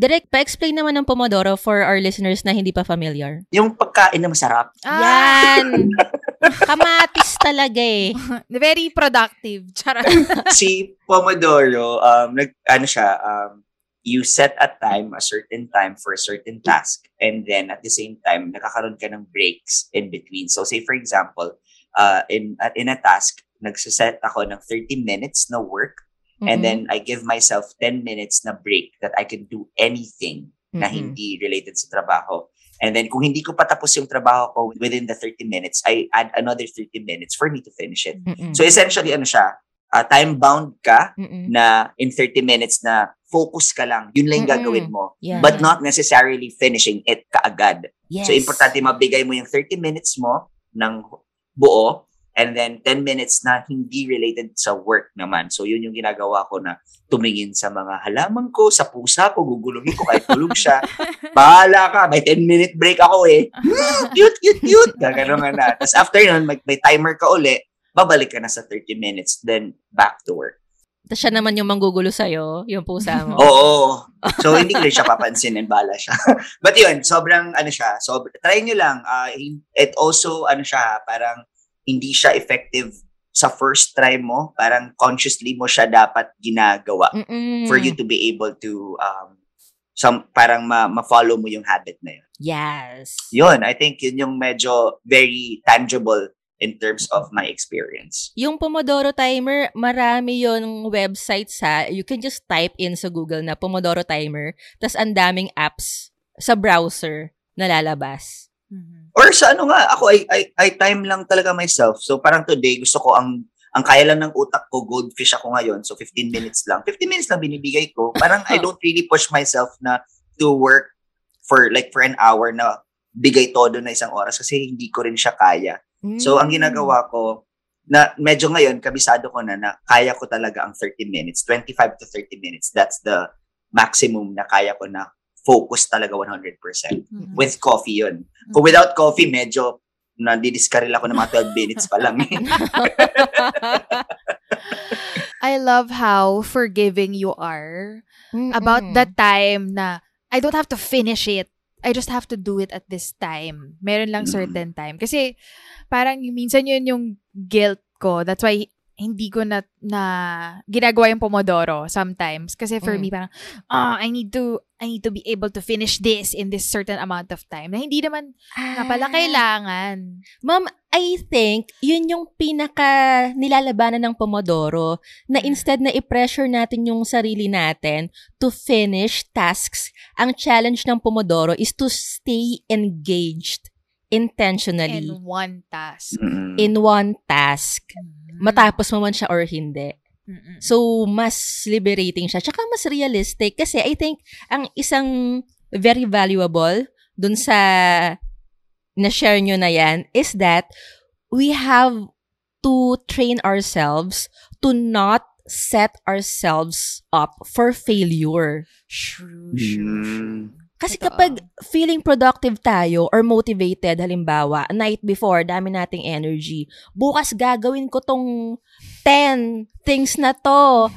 Direct, pa-explain naman ng Pomodoro for our listeners na hindi pa familiar. Yung pagkain na masarap. Ah, Yan! Kamatis talaga eh. very productive. Charot. si Pomodoro, um, nag, ano siya, um, you set a time, a certain time for a certain task. And then at the same time, nakakaroon ka ng breaks in between. So say for example, uh, in, uh, in a task, nagsiset ako ng 30 minutes na work. And Mm-mm. then I give myself 10 minutes na break that I can do anything na Mm-mm. hindi related sa trabaho. And then kung hindi ko patapos yung trabaho ko within the 30 minutes, I add another 30 minutes for me to finish it. Mm-mm. So essentially ano siya, uh, time bound ka Mm-mm. na in 30 minutes na focus ka lang. Yun lang yung gagawin mo. Yeah. But not necessarily finishing it kaagad. yes. So importante mabigay mo yung 30 minutes mo ng buo and then 10 minutes na hindi related sa work naman. So yun yung ginagawa ko na tumingin sa mga halaman ko, sa pusa ko, guguluhin ko kahit tulog siya. Bahala ka, may 10 minute break ako eh. cute, cute, cute. Gagano nga na. Tapos after nun, may, may timer ka uli, babalik ka na sa 30 minutes, then back to work. Tapos siya naman yung manggugulo sa'yo, yung pusa mo. Oo. So, hindi ko rin siya papansinin. Bala siya. But yun, sobrang, ano siya, so, try nyo lang. Uh, it also, ano siya, parang hindi siya effective sa first try mo. Parang consciously mo siya dapat ginagawa Mm-mm. for you to be able to, um, some, parang ma- ma-follow mo yung habit na yun. Yes. Yun, I think yun yung medyo very tangible in terms of my experience. Yung Pomodoro timer, marami yung websites ha. You can just type in sa Google na Pomodoro timer. Tapos ang daming apps sa browser na lalabas. Or sa ano nga, ako, I, I, I time lang talaga myself. So parang today, gusto ko ang ang kaya lang ng utak ko, goldfish ako ngayon. So 15 minutes lang. 15 minutes lang binibigay ko. Parang I don't really push myself na to work for like for an hour na bigay todo na isang oras kasi hindi ko rin siya kaya. So, ang Mm. ginagawa ko, na medyo ngayon, kabisado ko na na kaya ko talaga ang 30 minutes, 25 to 30 minutes. That's the maximum na kaya ko na focus talaga 100%. Mhm. With coffee yun. Kung without coffee, medyo nandidiskaril ako ng mga 12 minutes pa lang. eh. I love how forgiving you are about Mm-mm. the time na I don't have to finish it. I just have to do it at this time. Meron lang certain time. Kasi parang yung- minsan yun yung guilt ko. That's why hindi ko na, na ginagawa yung Pomodoro sometimes. Kasi for Mm. me, parang, ah, I need to, I need to be able to finish this in this certain amount of time. Na hindi naman nga pala Ah. kailangan. Ma'am, I think yun yung pinaka nilalabanan ng Pomodoro na Mm. instead na i-pressure natin yung sarili natin to finish tasks, ang challenge ng Pomodoro is to stay engaged intentionally In one task. Mm-mm. in one task. Mm. Matapos mo man siya or hindi. Mm-mm. So, mas liberating siya. Tsaka mas realistic. Kasi I think, ang isang very valuable dun sa na-share nyo na yan is that we have to train ourselves to not set ourselves up for failure. True, true, true. Mm. Kasi Totoo. kapag feeling productive tayo or motivated, halimbawa, night before, dami nating energy, bukas gagawin ko tong 10 things na to.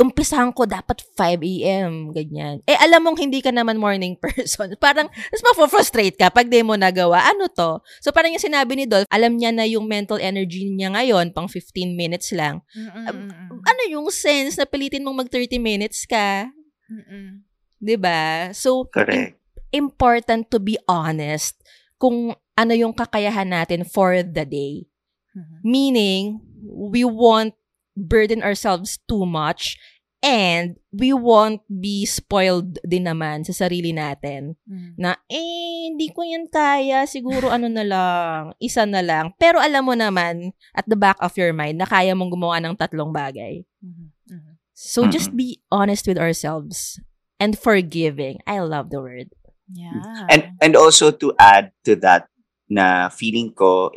Umpisahan ko dapat 5 a.m. Ganyan. Eh, alam mong hindi ka naman morning person. Parang, mas ma-frustrate ka pag di mo nagawa. Ano to? So, parang yung sinabi ni Dolph, alam niya na yung mental energy niya ngayon, pang 15 minutes lang. Mm-mm. Ano yung sense na pilitin mong mag 30 minutes ka? Mm-mm. 'Di ba? So, Correct. important to be honest kung ano yung kakayahan natin for the day. Mhm. Meaning, we won't burden ourselves too much and we won't be spoiled din naman sa sarili natin Mhm. na, eh, hindi ko yan kaya. Siguro ano na lang, isa na lang. Pero alam mo naman, at the back of your mind, na kaya mong gumawa ng tatlong bagay. Mhm. Mhm. So, just be honest with ourselves and forgiving. I love the word. Yeah. And and also to add to that na feeling ko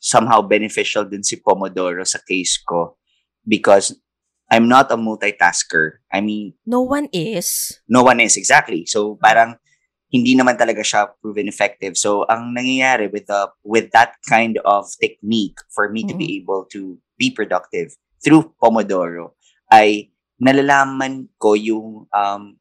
somehow beneficial din si Pomodoro sa case ko because I'm not a multitasker. I mean, No one is. no one is exactly. So parang hindi naman talaga siya proven effective. So ang nangyayari with the with that kind of technique for me to be able to be productive through Pomodoro ay nalalaman ko yung um,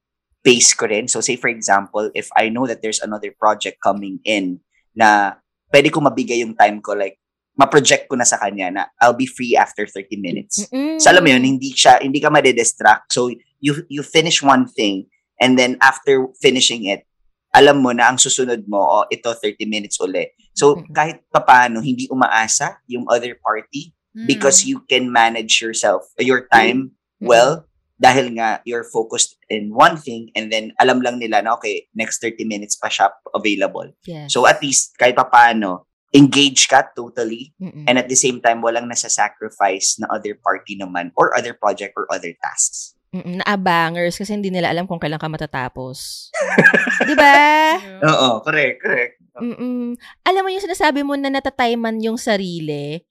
pace ko rin. So say for example, if I know that there's another project coming in na pwede ko mabigay yung time ko like ma-project ko na sa kanya na I'll be free after 30 minutes. Mm-mm. So alam mo yun, hindi siya, hindi ka madidistract. So you you finish one thing and then after finishing it, alam mo na ang susunod mo, oh, ito 30 minutes uli. So kahit papaano, hindi umaasa yung other party Mm. because you can manage yourself, your time Mm-mm. well dahil nga you're focused in one thing and then alam lang nila na okay, next 30 minutes pa siya available. Yes. So at least kahit papaano, engage ka totally Mm-mm. and at the same time walang nasa-sacrifice na other party naman or other project or other tasks. Mm-mm, naabangers kasi hindi nila alam kung kailan ka matatapos. 'Di ba? Oo, correct, correct. Mm-mm. Alam mo yung sinasabi mo na natatiman yung sarili,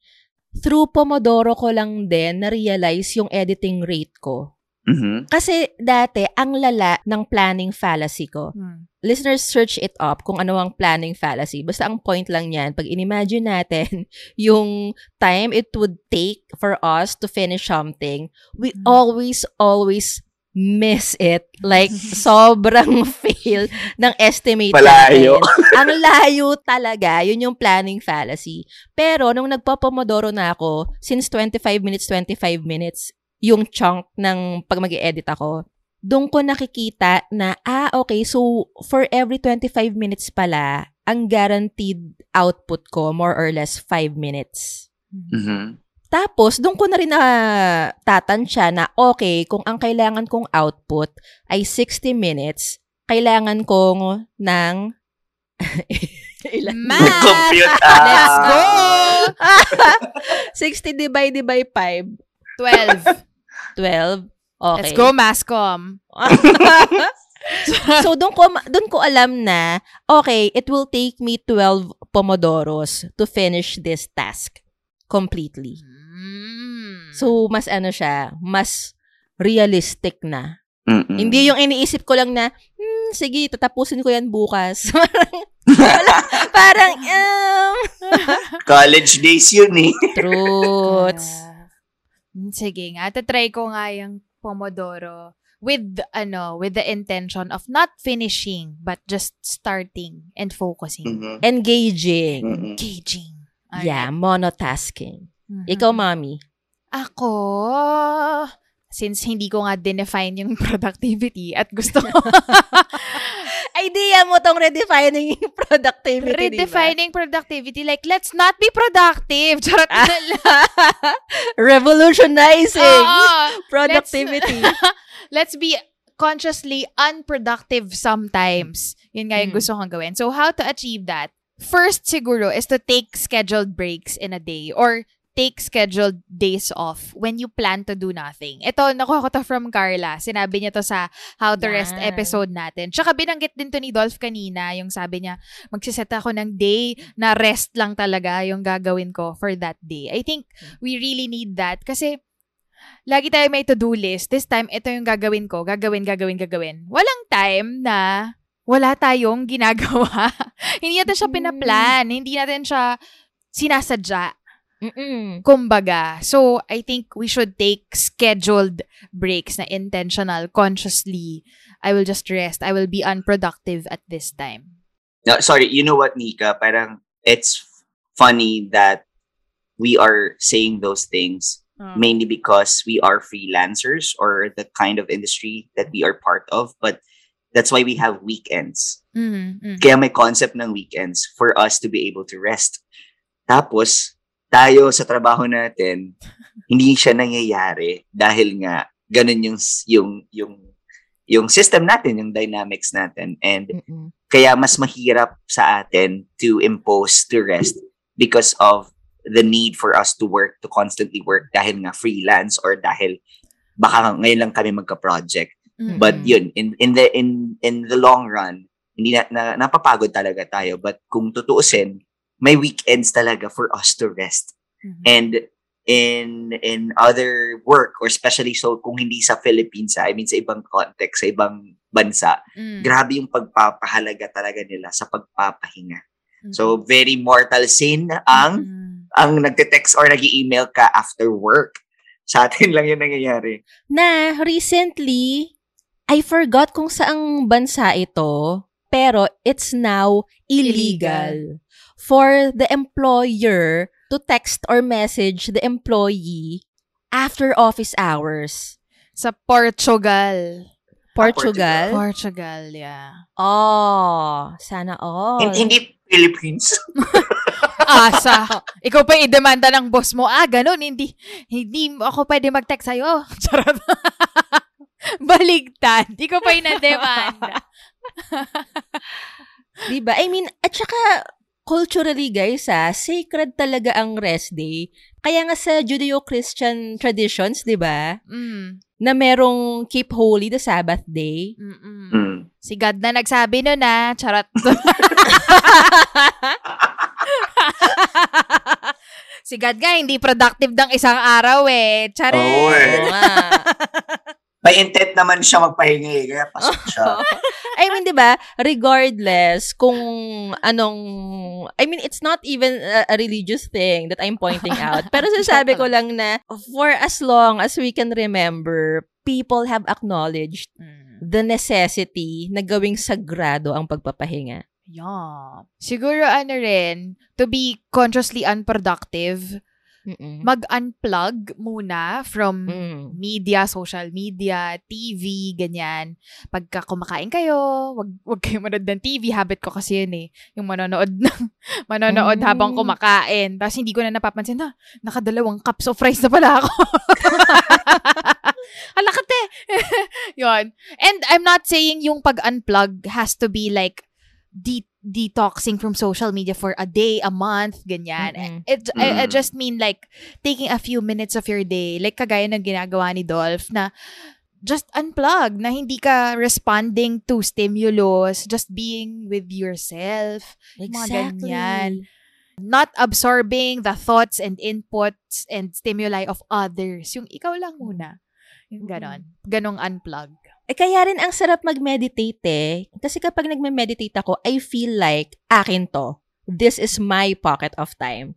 through Pomodoro ko lang din na-realize yung editing rate ko. Mhm. Kasi dati, ang lala ng planning fallacy ko. Mm. Listeners, search it up kung ano ang planning fallacy. Basta ang point lang yan, pag inimagine natin yung time it would take for us to finish something, we Mm. always, always miss it. Like, sobrang fail ng estimate Palayo. natin. Ang layo talaga. Yun yung planning fallacy. Pero, nung nagpapomodoro na ako, since 25 minutes, 25 minutes, yung chunk ng pag mag edit ako, doon ko nakikita na, ah, okay, so for every 25 minutes pala, ang guaranteed output ko, more or less 5 minutes. Mhm. Tapos, doon ko na rin na tatansya na, okay, kung ang kailangan kong output ay 60 minutes, kailangan kong ng... Ilan? Math! Compute. Let's go! 60 divided by 5, 12. 12. Okay. Let's go, Mascom. so doon ko doon ko alam na okay, it will take me 12 pomodoros to finish this task completely. Mm. So mas ano siya, mas realistic na. Mm-mm. Hindi yung iniisip ko lang na, hmm, sige, tatapusin ko yan bukas. parang, parang, um, College days yun eh. truths. Ah. Mm, Sige nga, tatry ko nga yung Pomodoro with ano, with the intention of not finishing but just starting and focusing. Mhm. Engaging. Mm-mm. Engaging. Yeah, monotasking. Mhm. Ikaw, mami. Ako, since hindi ko nga define yung productivity at gusto ko Idea mo tong redefining productivity, redefining productivity, like, let's not be productive. Charot Ah. na lang. Revolutionizing Oo. productivity. let's be consciously unproductive sometimes. Yun nga yung Mm. gusto kong gawin. So, how to achieve that? First, siguro, is to take scheduled breaks in a day or take scheduled days off when you plan to do nothing. Ito, nakuha ko to from Carla. Sinabi niya to sa How to Rest Yan. episode natin. Tsaka binanggit din to ni Dolph kanina, yung sabi niya, magsiset ako ng day na rest lang talaga yung gagawin ko for that day. I think we really need that kasi lagi tayo may to-do list. This time, ito yung gagawin ko. Gagawin, gagawin, gagawin. Walang time na wala tayong ginagawa. hindi natin siya pinaplan. Hindi natin siya sinasadya. Mm-mm. Kumbaga. So, I think we should take scheduled breaks na intentional, consciously. I will just rest. I will be unproductive at this time. No, sorry, you know what, Nika? Parang it's funny that we are saying those things mainly because we are freelancers or the kind of industry that we are part of. But that's why we have weekends. Mm, mm. Kaya may concept ng weekends for us to be able to rest. Tapos, tayo sa trabaho natin, hindi siya nangyayari dahil nga ganun yung yung yung yung system natin, yung dynamics natin. And Mm-mm. kaya mas mahirap sa atin to impose to rest because of the need for us to work, to constantly work dahil nga freelance or dahil baka ngayon lang kami magka-project. Mm, But yun, in in the in in the long run, hindi na, na napapagod talaga tayo. But kung tutuusin, may weekends talaga for us to rest. Mhm. And in in other work or especially so kung hindi sa Philippines, I mean sa ibang context, sa ibang bansa, Mm, grabe yung pagpapahalaga talaga nila sa pagpapahinga. mm. So very mortal sin ang Mm. ang nagte-text or nag-email ka after work. Sa atin lang yun nangyayari. Na recently, I forgot kung saang bansa ito, pero it's now illegal, for the employer to text or message the employee after office hours. Sa Portugal. Portugal? Portugal, yeah. Oh, sana all. Hin- Hindi Philippines. Asa. Ikaw pa i-demanda ng boss mo. Ah, ganun. Hindi, hindi ako pwede mag-text sa'yo. Charot. Baligtad. Ikaw pa yung na-demanda. Diba? I mean, at saka, culturally guys ah, sacred talaga ang rest day. Kaya nga sa Judeo-Christian traditions, di ba? Mm. Na merong keep holy the Sabbath day. Mm-mm. Mm. Si God na nagsabi nun na. Charot. si God nga, hindi productive ng isang araw eh. Charet. Oo eh. May intent naman siya magpahinga eh, kaya pasok siya. I mean, 'di ba? Regardless kung anong I mean, it's not even a, a religious thing that I'm pointing out. Pero sasabi ko lang na for as long as we can remember, people have acknowledged Mm. the necessity na gawing sagrado ang pagpapahinga. Yeah. Siguro ano rin, to be consciously unproductive, Mm-mm. mag-unplug muna from Mm. media, social media, TV, ganyan. Pagka kumakain kayo, wag wag kayo manood ng TV. Habit ko kasi yun eh. Yung manonood ng, manonood Mm. habang kumakain. Tapos hindi ko na napapansin na, nakadalawang cups of rice na pala ako. Alakate! yun. And I'm not saying yung pag-unplug has to be like de- detoxing from social media for a day, a month, ganyan. Mm-mm. It, I, I just mean like taking a few minutes of your day, like kagaya ng ginagawa ni Dolph na just unplug na hindi ka responding to stimulus, just being with yourself. Mga ganyan. Not absorbing the thoughts and inputs and stimuli of others. Yung ikaw lang muna. Yung ganon. Ganong unplug. Eh, kaya rin ang sarap mag-meditate eh. Kasi kapag nagme-meditate ako, I feel like akin to. This is my pocket of time.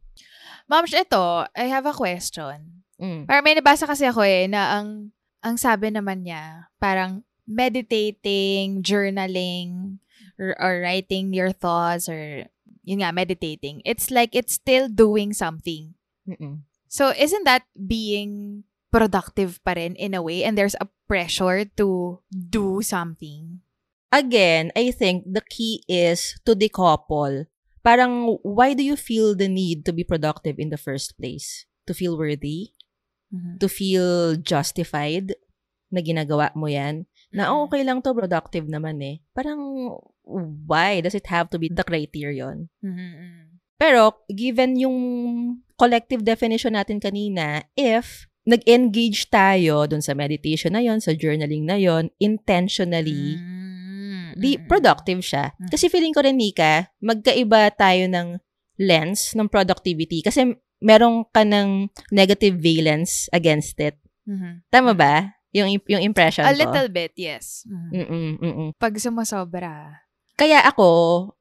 Ma'am, ito, I have a question. Mm. Parang may nabasa kasi ako eh, na ang, ang sabi naman niya, parang meditating, journaling, or, or writing your thoughts, or yun nga, meditating. It's like it's still doing something. Mm-mm. So, isn't that being productive pa rin in a way? And there's a pressure to do something. Again, I think the key is to decouple. Parang, why do you feel the need to be productive in the first place? To feel worthy? Mhm. To feel justified na ginagawa mo yan? Na Mhm. okay lang to, productive naman eh. Parang, why does it have to be the criterion? Mhm. Pero, given yung collective definition natin kanina, if nag-engage tayo dun sa meditation na yon, sa journaling na yon, intentionally, Mm, di mm, productive siya. Mm. Kasi feeling ko rin, Nika, magkaiba tayo ng lens ng productivity kasi meron ka ng negative valence against it. mhm. Tama ba? Yung, yung impression A ko. little bit, yes. Mhm. Mm-mm, mm-mm. Pag sumasobra. Kaya ako,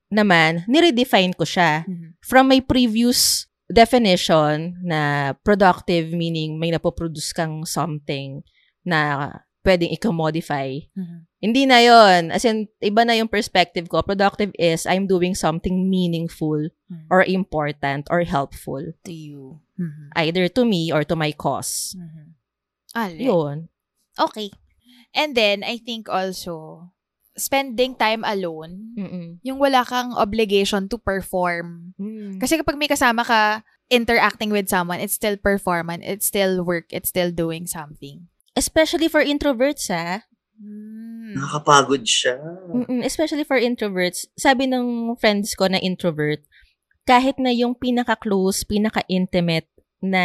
naman, niredefine ko siya. Mhm. from my previous definition na productive meaning may napoproduce kang something na pwedeng i-commodify. Mhm. Hindi na yon As in, iba na yung perspective ko. Productive is I'm doing something meaningful Mhm. or important or helpful. to you. Mhm. Either to me or to my cause. Mhm. Alright. Yun. Okay. And then, I think also, spending time alone, Mm-mm. yung wala kang obligation to perform. Mm. Kasi kapag may kasama ka interacting with someone, it's still performance, it's still work, it's still doing something. Especially for introverts, ah. Mm. Nakakapagod siya. Mm-mm, especially for introverts. Sabi ng friends ko na introvert, kahit na yung pinaka-close, pinaka-intimate na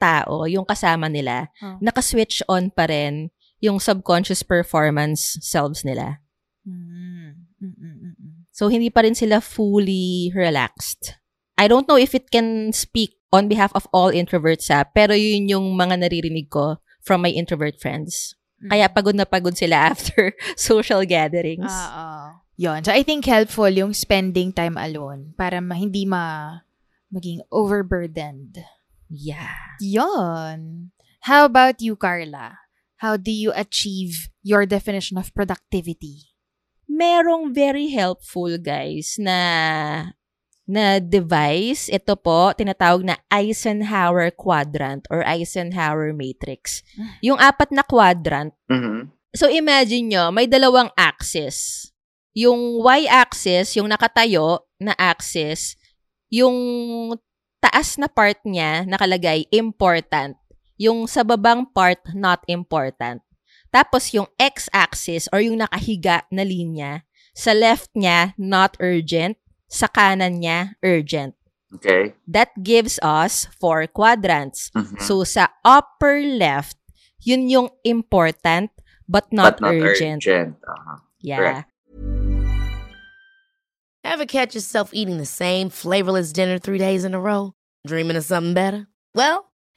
tao, yung kasama nila, Oh. naka-switch on pa rin yung subconscious performance selves nila. Mm. Mm, mm, mm. So, hindi pa rin sila fully relaxed. I don't know if it can speak on behalf of all introverts ha, pero yun yung mga naririnig ko from my introvert friends. Kaya pagod na pagod sila after social gatherings. Oo. Yun. So, I think helpful yung spending time alone para ma- hindi ma maging overburdened. yeah. Yon. How about you, Carla? How do you achieve your definition of productivity? Merong very helpful guys na na device. Ito po, tinatawag na Eisenhower quadrant or Eisenhower matrix. Yung apat na quadrant. Mhm. So imagine nyo, may dalawang axis. Yung y-axis, yung nakatayo na axis, yung taas na part niya nakalagay important. Yung sa babang part not important. Tapos yung x-axis or yung nakahiga na linya, sa left niya not urgent, sa kanan niya urgent. Okay. That gives us four quadrants. Mhm. So sa upper left, yun yung important but not, But not urgent. urgent. Uh-huh. Yeah. Correct. Ever catch yourself eating the same flavorless dinner three days in a row? Dreaming of something better? Well,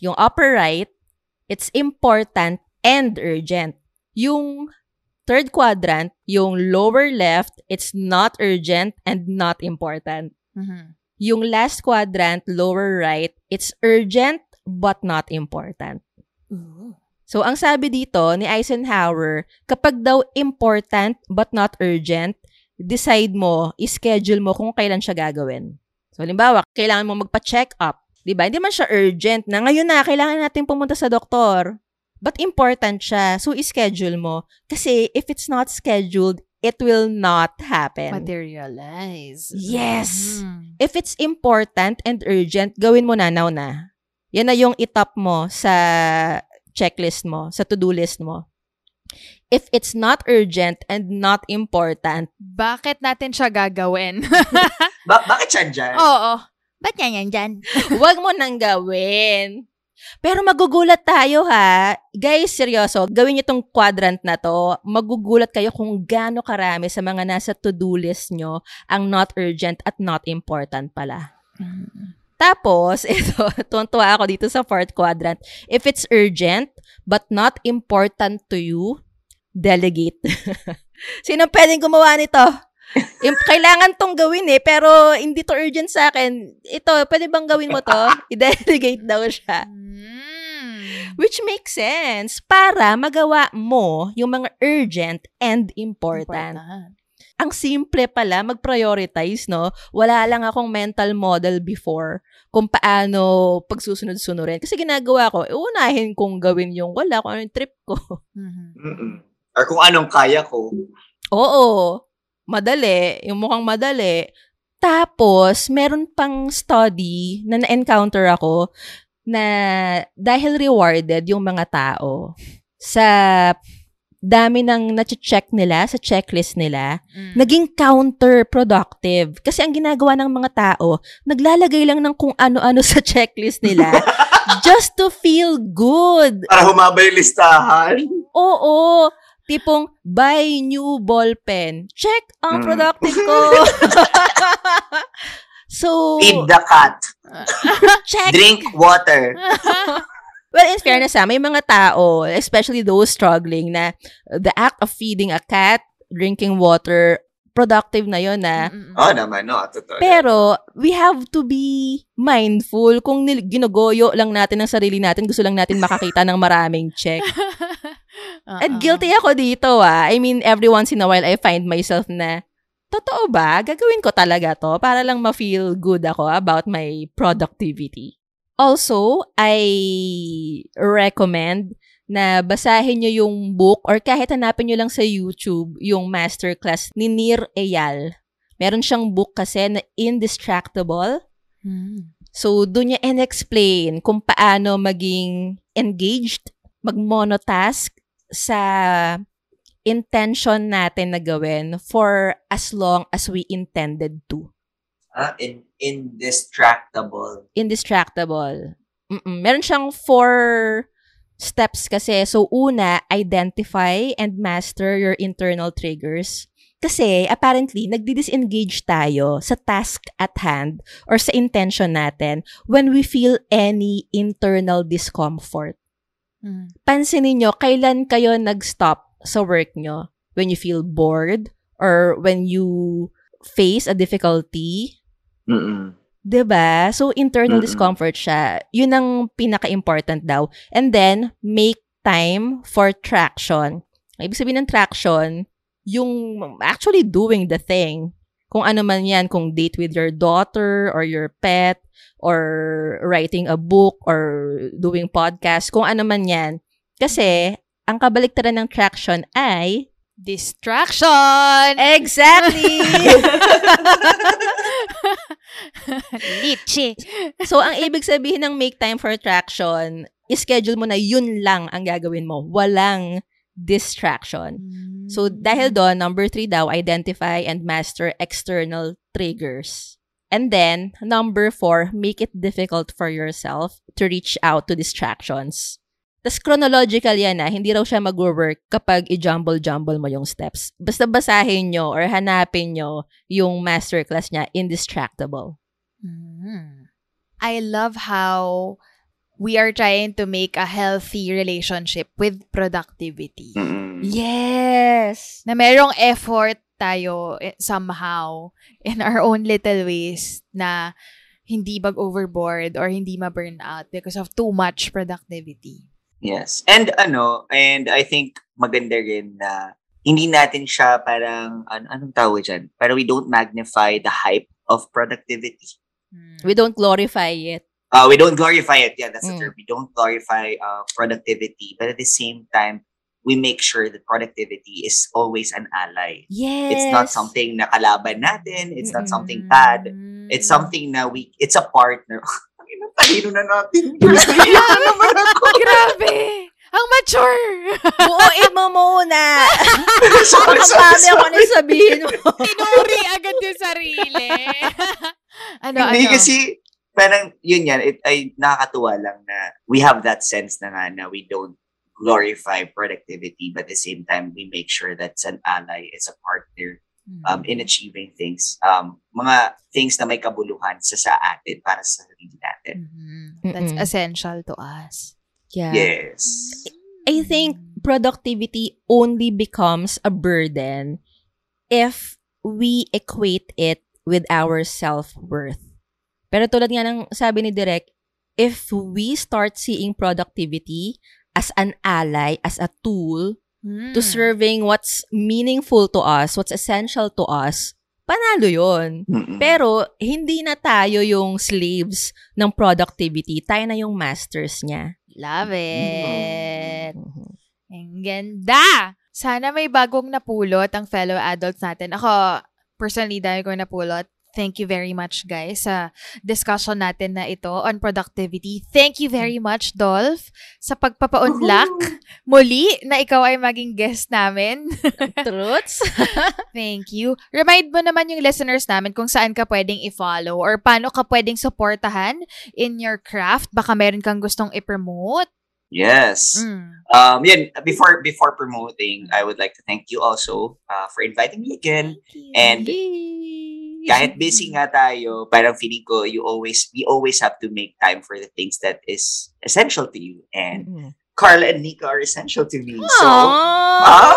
yung upper right, it's important and urgent. Yung third quadrant, yung lower left, it's not urgent and not important. Mhm. Yung last quadrant, lower right, it's urgent but not important. So, ang sabi dito ni Eisenhower, kapag daw important but not urgent, decide mo, schedule mo kung kailan siya gagawin. So, halimbawa, kailangan mo magpa-check up. Di ba? Hindi man siya urgent na ngayon na, kailangan natin pumunta sa doktor. But important siya. So, schedule mo. Kasi if it's not scheduled, it will not happen. Materialize. Yes. Mm. If it's important and urgent, gawin mo na now na. Yan na yung itop mo sa checklist mo, sa to-do list mo. If it's not urgent and not important, Bakit natin siya gagawin? Ba- bakit siya dyan? Oo. Ba't yan yan dyan? Huwag mo nang gawin. Pero magugulat tayo ha. Guys, seryoso, gawin niyo tong quadrant na to. Magugulat kayo kung gaano karami sa mga nasa to-do list nyo ang not urgent at not important pala. Tapos, ito, tuwan-tuwa ako dito sa fourth quadrant. If it's urgent but not important to you, delegate. Sino pwedeng gumawa nito? Im- Kailangan tong gawin eh, pero hindi to urgent sa akin. Ito, pwede bang gawin mo to? I-delegate daw siya. Mm. Which makes sense para magawa mo yung mga urgent and important. Ang simple pala mag-prioritize, no? Wala lang akong mental model before kung paano pagsusunod-sunurin. Kasi ginagawa ko, unahin kong gawin yung wala, kung ano yung trip ko. Mhm. Mm-mm. Or kung anong kaya ko. Oo, madali. Yung mukhang madali. Tapos, meron pang study na na-encounter ako na dahil rewarded yung mga tao sa dami ng na-check nila, sa checklist nila, Mm. naging counterproductive. Kasi ang ginagawa ng mga tao, naglalagay lang ng kung ano-ano sa checklist nila just to feel good. Para humaba yung listahan. Oo. Tipong, buy new ball pen. Check, ang Mm. productive ko. so, Feed the cat. check. Drink water. Well, in fairness ha, may mga tao, especially those struggling, na the act of feeding a cat, drinking water, productive na yon na. Mm-mm. Oo naman, no. Totoo. Pero, we have to be mindful kung nil- ginugoyo lang natin ang sarili natin, gusto lang natin makakita ng maraming check. Oo. At guilty ako dito ah. I mean, every once in a while, I find myself na, totoo ba? Gagawin ko talaga to para lang ma-feel good ako about my productivity. Also, I recommend na basahin nyo yung book or kahit hanapin nyo lang sa YouTube yung masterclass ni Nir Eyal. Meron siyang book kasi na Indistractable. Mm. So, doon niya in-explain kung paano maging engaged, mag-monotask sa intention natin na gawin for as long as we intended to. Ah, in, indistractable. Indistractable. Mm-mm. Meron siyang four steps kasi. So, una, identify and master your internal triggers. Kasi, apparently, nagdi-disengage tayo sa task at hand or sa intention natin when we feel any internal discomfort. Mm. Pansinin nyo, kailan kayo nag-stop sa work nyo? When you feel bored or when you face a difficulty? Mm-mm. 'Di ba? So, internal Mm-mm. discomfort siya. Yun ang pinaka-important daw. And then, make time for traction. Ibig sabihin ng traction, yung actually doing the thing. Kung ano man yan, kung date with your daughter or your pet or writing a book or doing podcast, kung ano man yan. Kasi, ang kabaliktaran ng traction ay Distraction! Exactly! Litchi. So, ang ibig sabihin ng make time for attraction, schedule mo na yun lang ang gagawin mo. Walang distraction. So, dahil doon, number three daw, identify and master external triggers. And then, number four, make it difficult for yourself to reach out to distractions. Tapos chronological yan na, hindi raw siya mag-work kapag i-jumble-jumble mo yung steps. Basta basahin nyo or hanapin nyo yung masterclass niya, Indistractable. Mm. I love how we are trying to make a healthy relationship with productivity. Mm-mm. Yes! Na merong effort tayo eh, somehow in our own little ways na hindi mag-overboard or hindi ma-burn out because of too much productivity. Yes. And ano, and I think maganda rin na hindi natin siya parang, ano, anong tawag dyan? Pero we don't magnify the hype of productivity. Mm. We don't glorify it. Uh, we don't glorify it. Yeah, that's the Mm. term. We don't glorify uh, productivity, but at the same time, we make sure that productivity is always an ally. Yes. It's not something na kalaban natin. It's not something Mm. bad. It's something na we, it's a partner. Ang talino na natin. Talino na naman ako. Grabe! Ang mature! Buuin mo muna. sorry, Ang sorry, ako sorry. na sabihin mo. Tinuri agad yung sarili. ano, Hindi ano? kasi, parang yun yan, it, ay nakakatuwa lang na we have that sense na nga na we don't glorify productivity but at the same time we make sure that it's an ally, it's a partner um, in achieving things. Um, mga things na may kabuluhan sa sa atin para sa sarili natin. Mhm. That's Mm-mm. essential to us. Yeah. Yes. I think productivity only becomes a burden if we equate it with our self-worth. Pero tulad nga ng sabi ni Direk, if we start seeing productivity as an ally, as a tool Hmm. to serving what's meaningful to us, what's essential to us, panalo yon. Mm-mm. Pero hindi na tayo yung slaves ng productivity. Tayo na yung masters niya. Love it. Mhm. Ang ganda! Sana may bagong napulot ang fellow adults natin. Ako, personally, dahil ko napulot. Thank you very much, guys, sa discussion natin na ito on productivity. Thank you very much, Dolph, sa pagpapaunlak muli na ikaw ay maging guest namin. Truths? Thank you. Remind mo naman yung listeners namin kung saan ka pwedeng i-follow or paano ka pwedeng supportahan in your craft. Baka meron kang gustong i-promote. Yes. Mm. Um, yun, before before promoting, I would like to thank you also uh, for inviting me again. And kahit busy nga tayo, parang feeling ko you always we always have to make time for the things that is essential to you. And Mm-mm. Carla and Nika are essential to me. So, Aww. ah,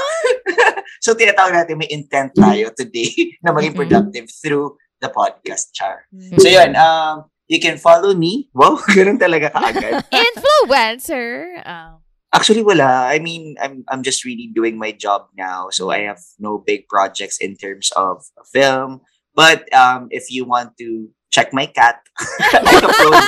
so tinatawag natin may intent tayo today na maging Mm-mm. productive through the podcast, Char. Mm. So yun, um, you can follow me. Wow, ganun talaga kaagad. Influencer. Oh. Actually, wala. I mean, I'm I'm just really doing my job now, so I have no big projects in terms of film. But um, if you want to check my cat, I upload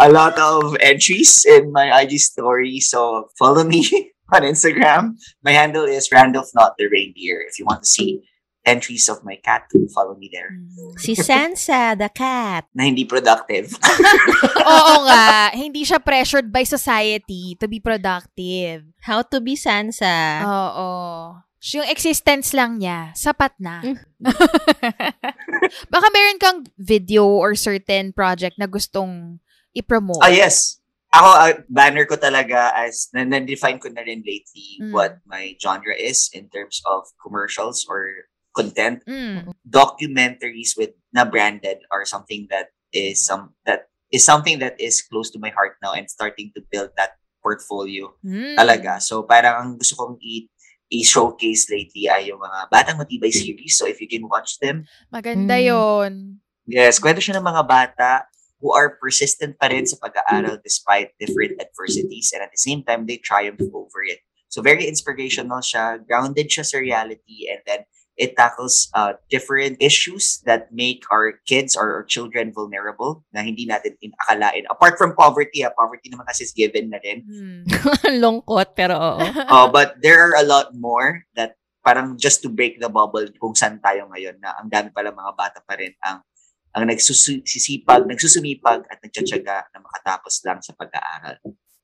a lot of entries in my IG story. So follow me on Instagram. My handle is Randolph Not the Reindeer. If you want to see entries of my cat, follow me there. Si Sansa, the cat. Na hindi productive. Oo nga. Hindi siya pressured by society to be productive. How to be Sansa. Oo. Yung existence lang niya, sapat na. Mm. Baka meron kang video or certain project na gustong i-promote. Ah, yes. Ako, uh, banner ko talaga as, na- na-define ko na rin lately Mm. what my genre is in terms of commercials or content. Mm. Documentaries with na branded are something that is some that is something that is close to my heart now and starting to build that portfolio Mm. talaga. So parang ang gusto kong i- i-showcase lately ay yung mga Batang Matibay series. So if you can watch them, Maganda Mm. yon. Yes, kwento siya ng mga bata who are persistent pa rin sa pag-aaral despite different adversities and at the same time, they triumph over it. So very inspirational siya, grounded siya sa reality and then it tackles uh, different issues that make our kids or our children vulnerable na hindi natin inakalain. Apart from poverty, ah, poverty naman kasi is given na rin. Mm. Lungkot, pero oo. Uh, but there are a lot more that parang just to break the bubble kung saan tayo ngayon na ang dami pala mga bata pa rin ang ang nagsusisipag, nagsusumipag at nagtsatsaga na makatapos lang sa pag-aaral.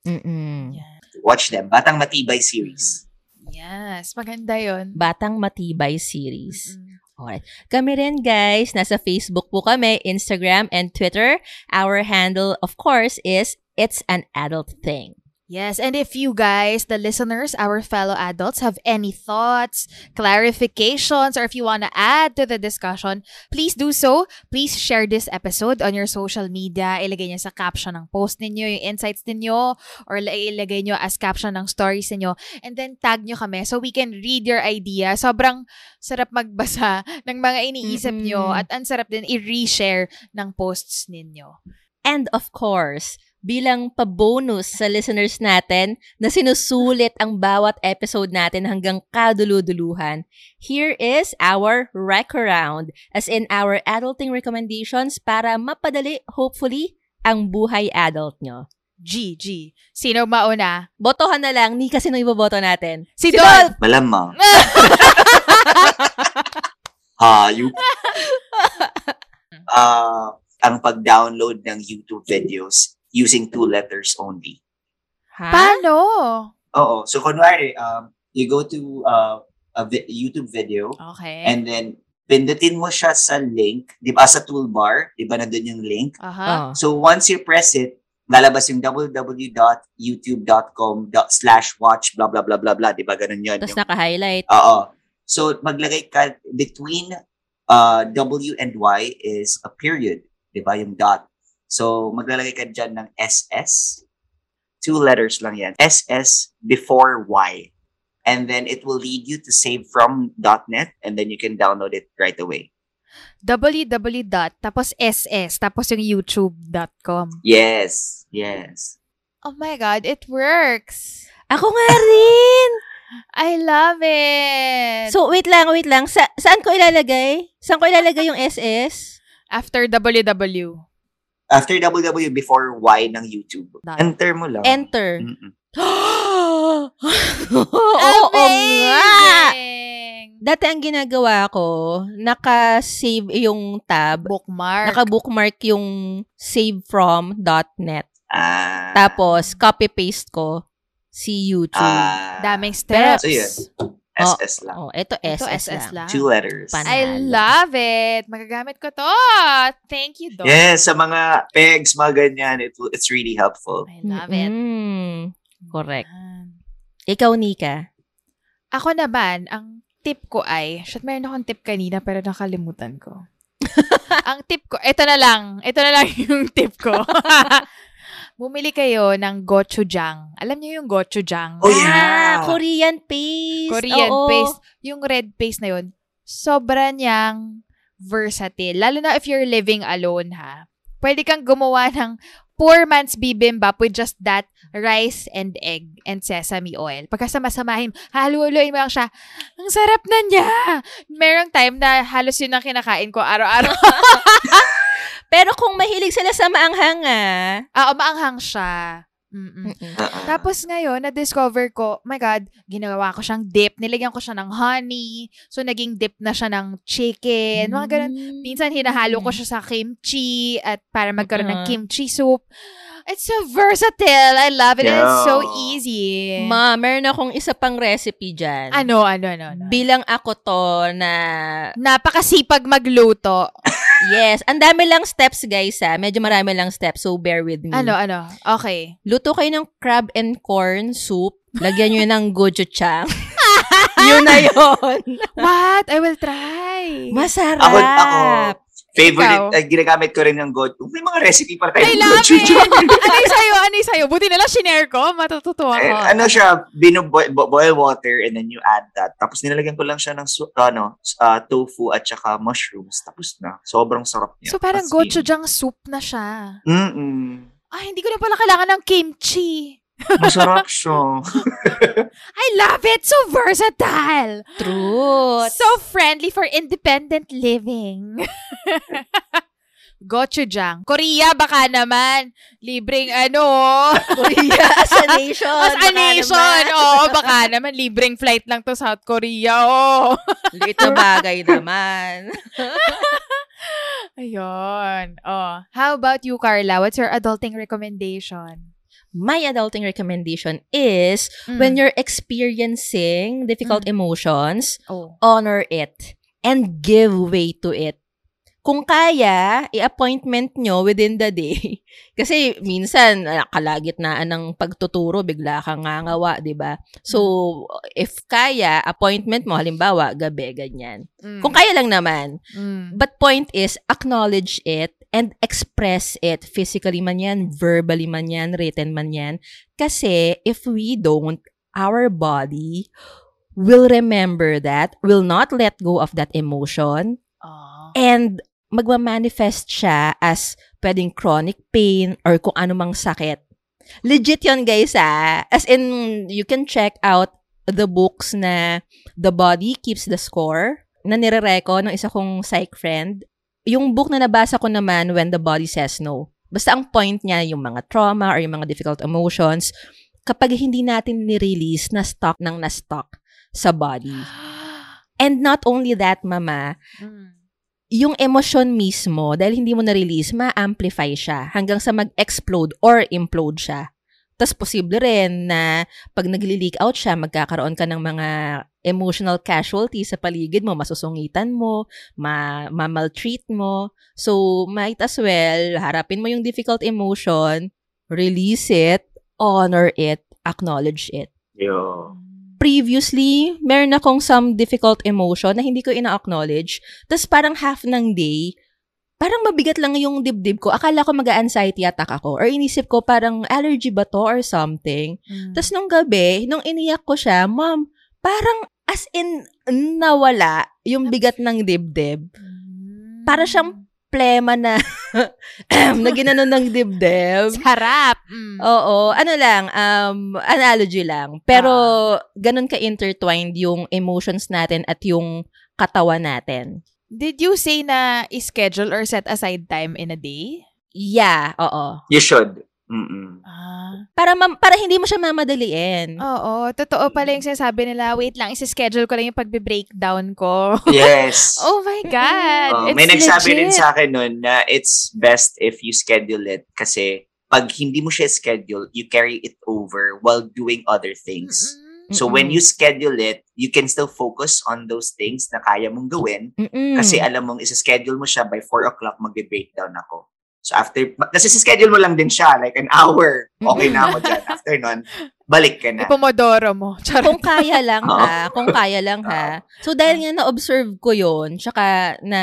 Mm-mm. Watch them. Batang Matibay series. Yes, maganda yon. Batang Matibay series. Mm. Alright. Kami rin, guys. Nasa Facebook po kami, Instagram, and Twitter. Our handle, of course, is It's an Adult Thing. Yes, and if you guys, the listeners, our fellow adults, have any thoughts, clarifications, or if you want to add to the discussion, please do so. Please share this episode on your social media. Ilagay niyo sa caption ng post ninyo, yung insights ninyo, or la- ilagay niyo as caption ng stories ninyo. And then tag niyo kami so we can read your idea. Sobrang sarap magbasa ng mga iniisip niyo Mm-mm. at ang sarap din i-reshare ng posts ninyo. And of course, bilang pa-bonus sa listeners natin na sinusulit ang bawat episode natin hanggang kaduluduluhan, here is our rec around, as in our adulting recommendations para mapadali, hopefully, ang buhay adult nyo. G, G. Sino mauna? Botohan na lang, Nika, sino iboboto natin? Si Dolph! Malamang. Hayop. Ah, ang pag-download ng YouTube videos using two letters only. Ha? Paano? Oo. So, kunwari, um, you go to uh, a vi- YouTube video Okay. and then pindutin mo siya sa link, di ba, sa toolbar, di ba, nandun yung link. Oh. So, once you press it, lalabas yung www.youtube.com slash watch blah blah blah blah blah, di ba, ganun yun. Tapos Yung- naka-highlight. Oo. So, maglagay ka between uh, W and Y is a period. Di ba? Yung dot. So, maglalagay ka dyan ng SS. Two letters lang yan. SS before Y. And then it will lead you to save from .net and then you can download it right away. www. dot, tapos ss, tapos yung youtube.com. Yes. Yes. Oh my God, it works. Ako nga rin! I love it. So, wait lang, wait lang. Sa saan ko ilalagay? Saan ko ilalagay yung SS? After www. After www before Y ng YouTube. Dot. Enter mo lang. Enter. Mm-mm. Oo nga! Amazing! Dati ang ginagawa ko, naka-save yung tab, Bookmark. naka-bookmark yung save from.net. Ah. Tapos, copy-paste ko si YouTube. Ah. Daming steps. So, yun. SS lang. oh, ito Ito SS, SS lang. lang. Two letters. Pan- I Panalo. love it. Magagamit ko to. Thank you, Doc. Yes, sa mga pegs, mga ganyan, it, it's really helpful. I love it. Mm, correct. Ikaw, Nika. Ako naman, ang tip ko ay, shit, mayroon akong tip kanina pero nakalimutan ko. ang tip ko, ito na lang. Ito na lang yung tip ko. Bumili kayo ng gochujang. Alam niyo yung gochujang? Oh, yeah. Ah, Korean paste. Korean Oo. paste. Yung red paste na yun, sobra niyang versatile. Lalo na if you're living alone, ha? Pwede kang gumawa ng poor man's bibimbap with just that rice and egg and sesame oil. Pagkasama-samahin, haluloy mo lang siya. Ang sarap na niya! Merong time na halos yun ang kinakain ko araw-araw. Pero kung mahilig sila sa maanghang, ah. Ah, umaanghang siya. Mm-mm. Mm-mm. Uh-uh. Tapos ngayon, na-discover ko, oh my God, ginawa ko siyang dip. Nilagyan ko siya ng honey. So, naging dip na siya ng chicken. Mga ganun. Mm. Minsan, hinahalo ko siya sa kimchi at para magkaroon ng Uh-huh. kimchi soup. It's so versatile. I love it. and It's so Yeah. easy. Ma, meron akong isa pang recipe dyan. ano, ano, ano, ano. Bilang ako to na Napakasipag magluto. Yes, ang dami lang steps guys ha. Medyo marami lang steps, so bear with me. Ano, ano. Okay. Luto kayo ng crab and corn soup. Lagyan nyo ng gochujang. yun na yun. What? I will try. Masarap. Ako, ako, favorite, Ikaw? uh, ginagamit ko rin ng God. May mga recipe para tayo. I love it. gochujang. ano yung sa'yo? Ano yung sa'yo? Buti na lang shinare ko. Matututo Eh, ako. ano siya, binoboil bo- boil water and then you add that. Tapos nilalagyan ko lang siya ng su- ano, uh, tofu at saka mushrooms. Tapos na. Sobrang sarap niya. So, parang gochujang soup na siya. Mm-mm. Ay, hindi ko na pala kailangan ng kimchi. Masarap siya. I love it! So versatile! Truth. So friendly for independent living. Gochujang. Korea, baka naman. Libreng ano. Korea as a nation. As a Baka nation. naman. Oo, baka naman. Libreng flight lang to South Korea. Oh. Na bagay naman. Ayun. Oh. How about you, Carla? What's your adulting recommendation? My adulting recommendation is Mm. when you're experiencing difficult Mm. emotions, Oh. honor it and give way to it. Kung kaya, i-appointment nyo within the day. Kasi minsan, ah, kalagitnaan ng pagtuturo, bigla kang ngangawa, di ba? So, if kaya, appointment mo, halimbawa, gabi, ganyan. Mm. Kung kaya lang naman. Mm. But point is, acknowledge it and express it physically man yan, verbally man yan, written man yan. Kasi if we don't, our body will remember that, will not let go of that emotion, Oh. and magmamanifest siya as pwedeng chronic pain, or kung anumang sakit. Legit yon guys ah. As in, you can check out the books na The Body Keeps the Score na nire-reco ng isa kong psych friend. Yung book na nabasa ko naman, When the Body Says No. Basta ang point niya, yung mga trauma or yung mga difficult emotions, kapag hindi natin ni-release, na-stock ng na-stock sa body. And not only that, mama, Mm. yung emosyon mismo, dahil hindi mo na-release, ma-amplify siya hanggang sa mag-explode or implode siya. Tapos posible rin na pag nagli-leak out siya, magkakaroon ka ng mga emotional casualties sa paligid mo, masusungitan mo, ma- ma-maltreat mo. So, might as well, harapin mo yung difficult emotion, release it, honor it, acknowledge it Yo. previously, meron akong some difficult emotion na hindi ko ina-acknowledge. Tapos parang half ng day, parang mabigat lang yung dibdib ko. Akala ko mag-anxiety attack ako. Or inisip ko parang allergy ba to or something. Mm. Tapos nung gabi, nung iniyak ko siya, mom, parang as in nawala yung bigat ng dibdib. Mm. Para siyang plema na na ginanon ng dibdib. Sarap. Mm. Oo, ano lang, um, analogy lang. Pero, ganun ka-intertwined yung emotions natin at yung katawan natin. Did you say na schedule or set aside time in a day? Yeah, oo. You should. Mm-mm. Ah. Para, mam- para hindi mo siya mamadaliin. Oo, totoo pala yung sinasabi nila, wait lang, isi-schedule ko lang yung pagbe-breakdown ko. Yes. oh my God! Oh, it's may nagsabi rin legit. sa akin nun na it's best if you schedule it kasi pag hindi mo siya schedule, you carry it over while doing other things. Mm-mm. So when you schedule it, you can still focus on those things na kaya mong gawin Mm-mm. kasi alam mong isa-schedule mo siya by 4 o'clock magbe-breakdown ako. So after, kasi si-schedule mo lang din siya, like an hour, okay na ako dyan. After nun, balik ka na. Ipomodoro mo. Charot. kung kaya lang ha, kung kaya lang ha. So dahil nga na-observe ko 'yon, tsaka na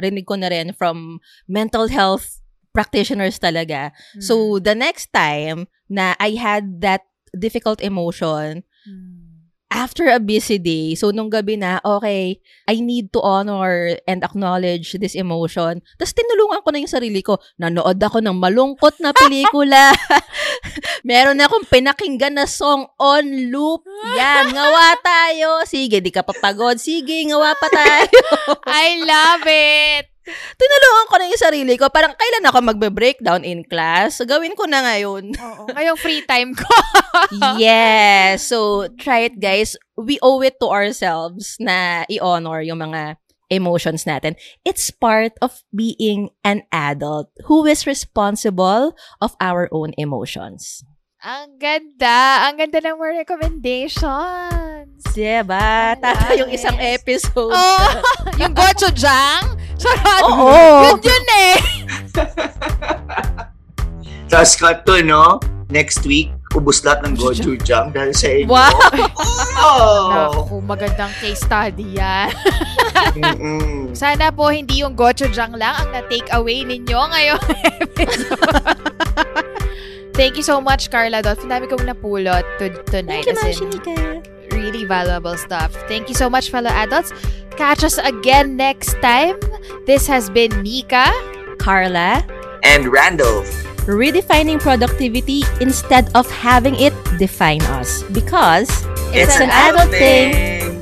rinig ko na rin from mental health practitioners talaga. So the next time na I had that difficult emotion. After a busy day, so nung gabi na, okay, I need to honor and acknowledge this emotion. Tapos tinulungan ko na yung sarili ko. Nanood ako ng malungkot na pelikula. Meron akong pinakinggan na song on loop. Yan, ngawa tayo. Sige, di ka papagod. Sige, ngawa pa tayo. I love it! Tinulungan ko na yung sarili ko. Parang kailan ako magbe-breakdown in class? Gawin ko na ngayon. Oo. Ngayong free time ko. yes. So, try it, guys. We owe it to ourselves na i-honor yung mga emotions natin. It's part of being an adult who is responsible of our own emotions. Ang ganda. Ang ganda ng mga recommendations. Diba? Tata yung isang episode. Oh, yung gochujang? Charot. Oo. Yun yun eh. Tapos cut to, no? Next week, ubus lahat ng gochujang dahil sa inyo. Wow. Oh! Naku, magandang case study yan. Mm-mm. Sana po hindi yung gochujang lang ang na-take away ninyo ngayong episode. Thank you so much, Carla. Dot. Dami kong napulot to, tonight. Thank you, as in, Mashinika. really valuable stuff. Thank you so much, fellow adults. Catch us again next time. This has been Nika. Carla, And Randolph. redefining productivity instead of having it define us. Because it's, an, adult thing.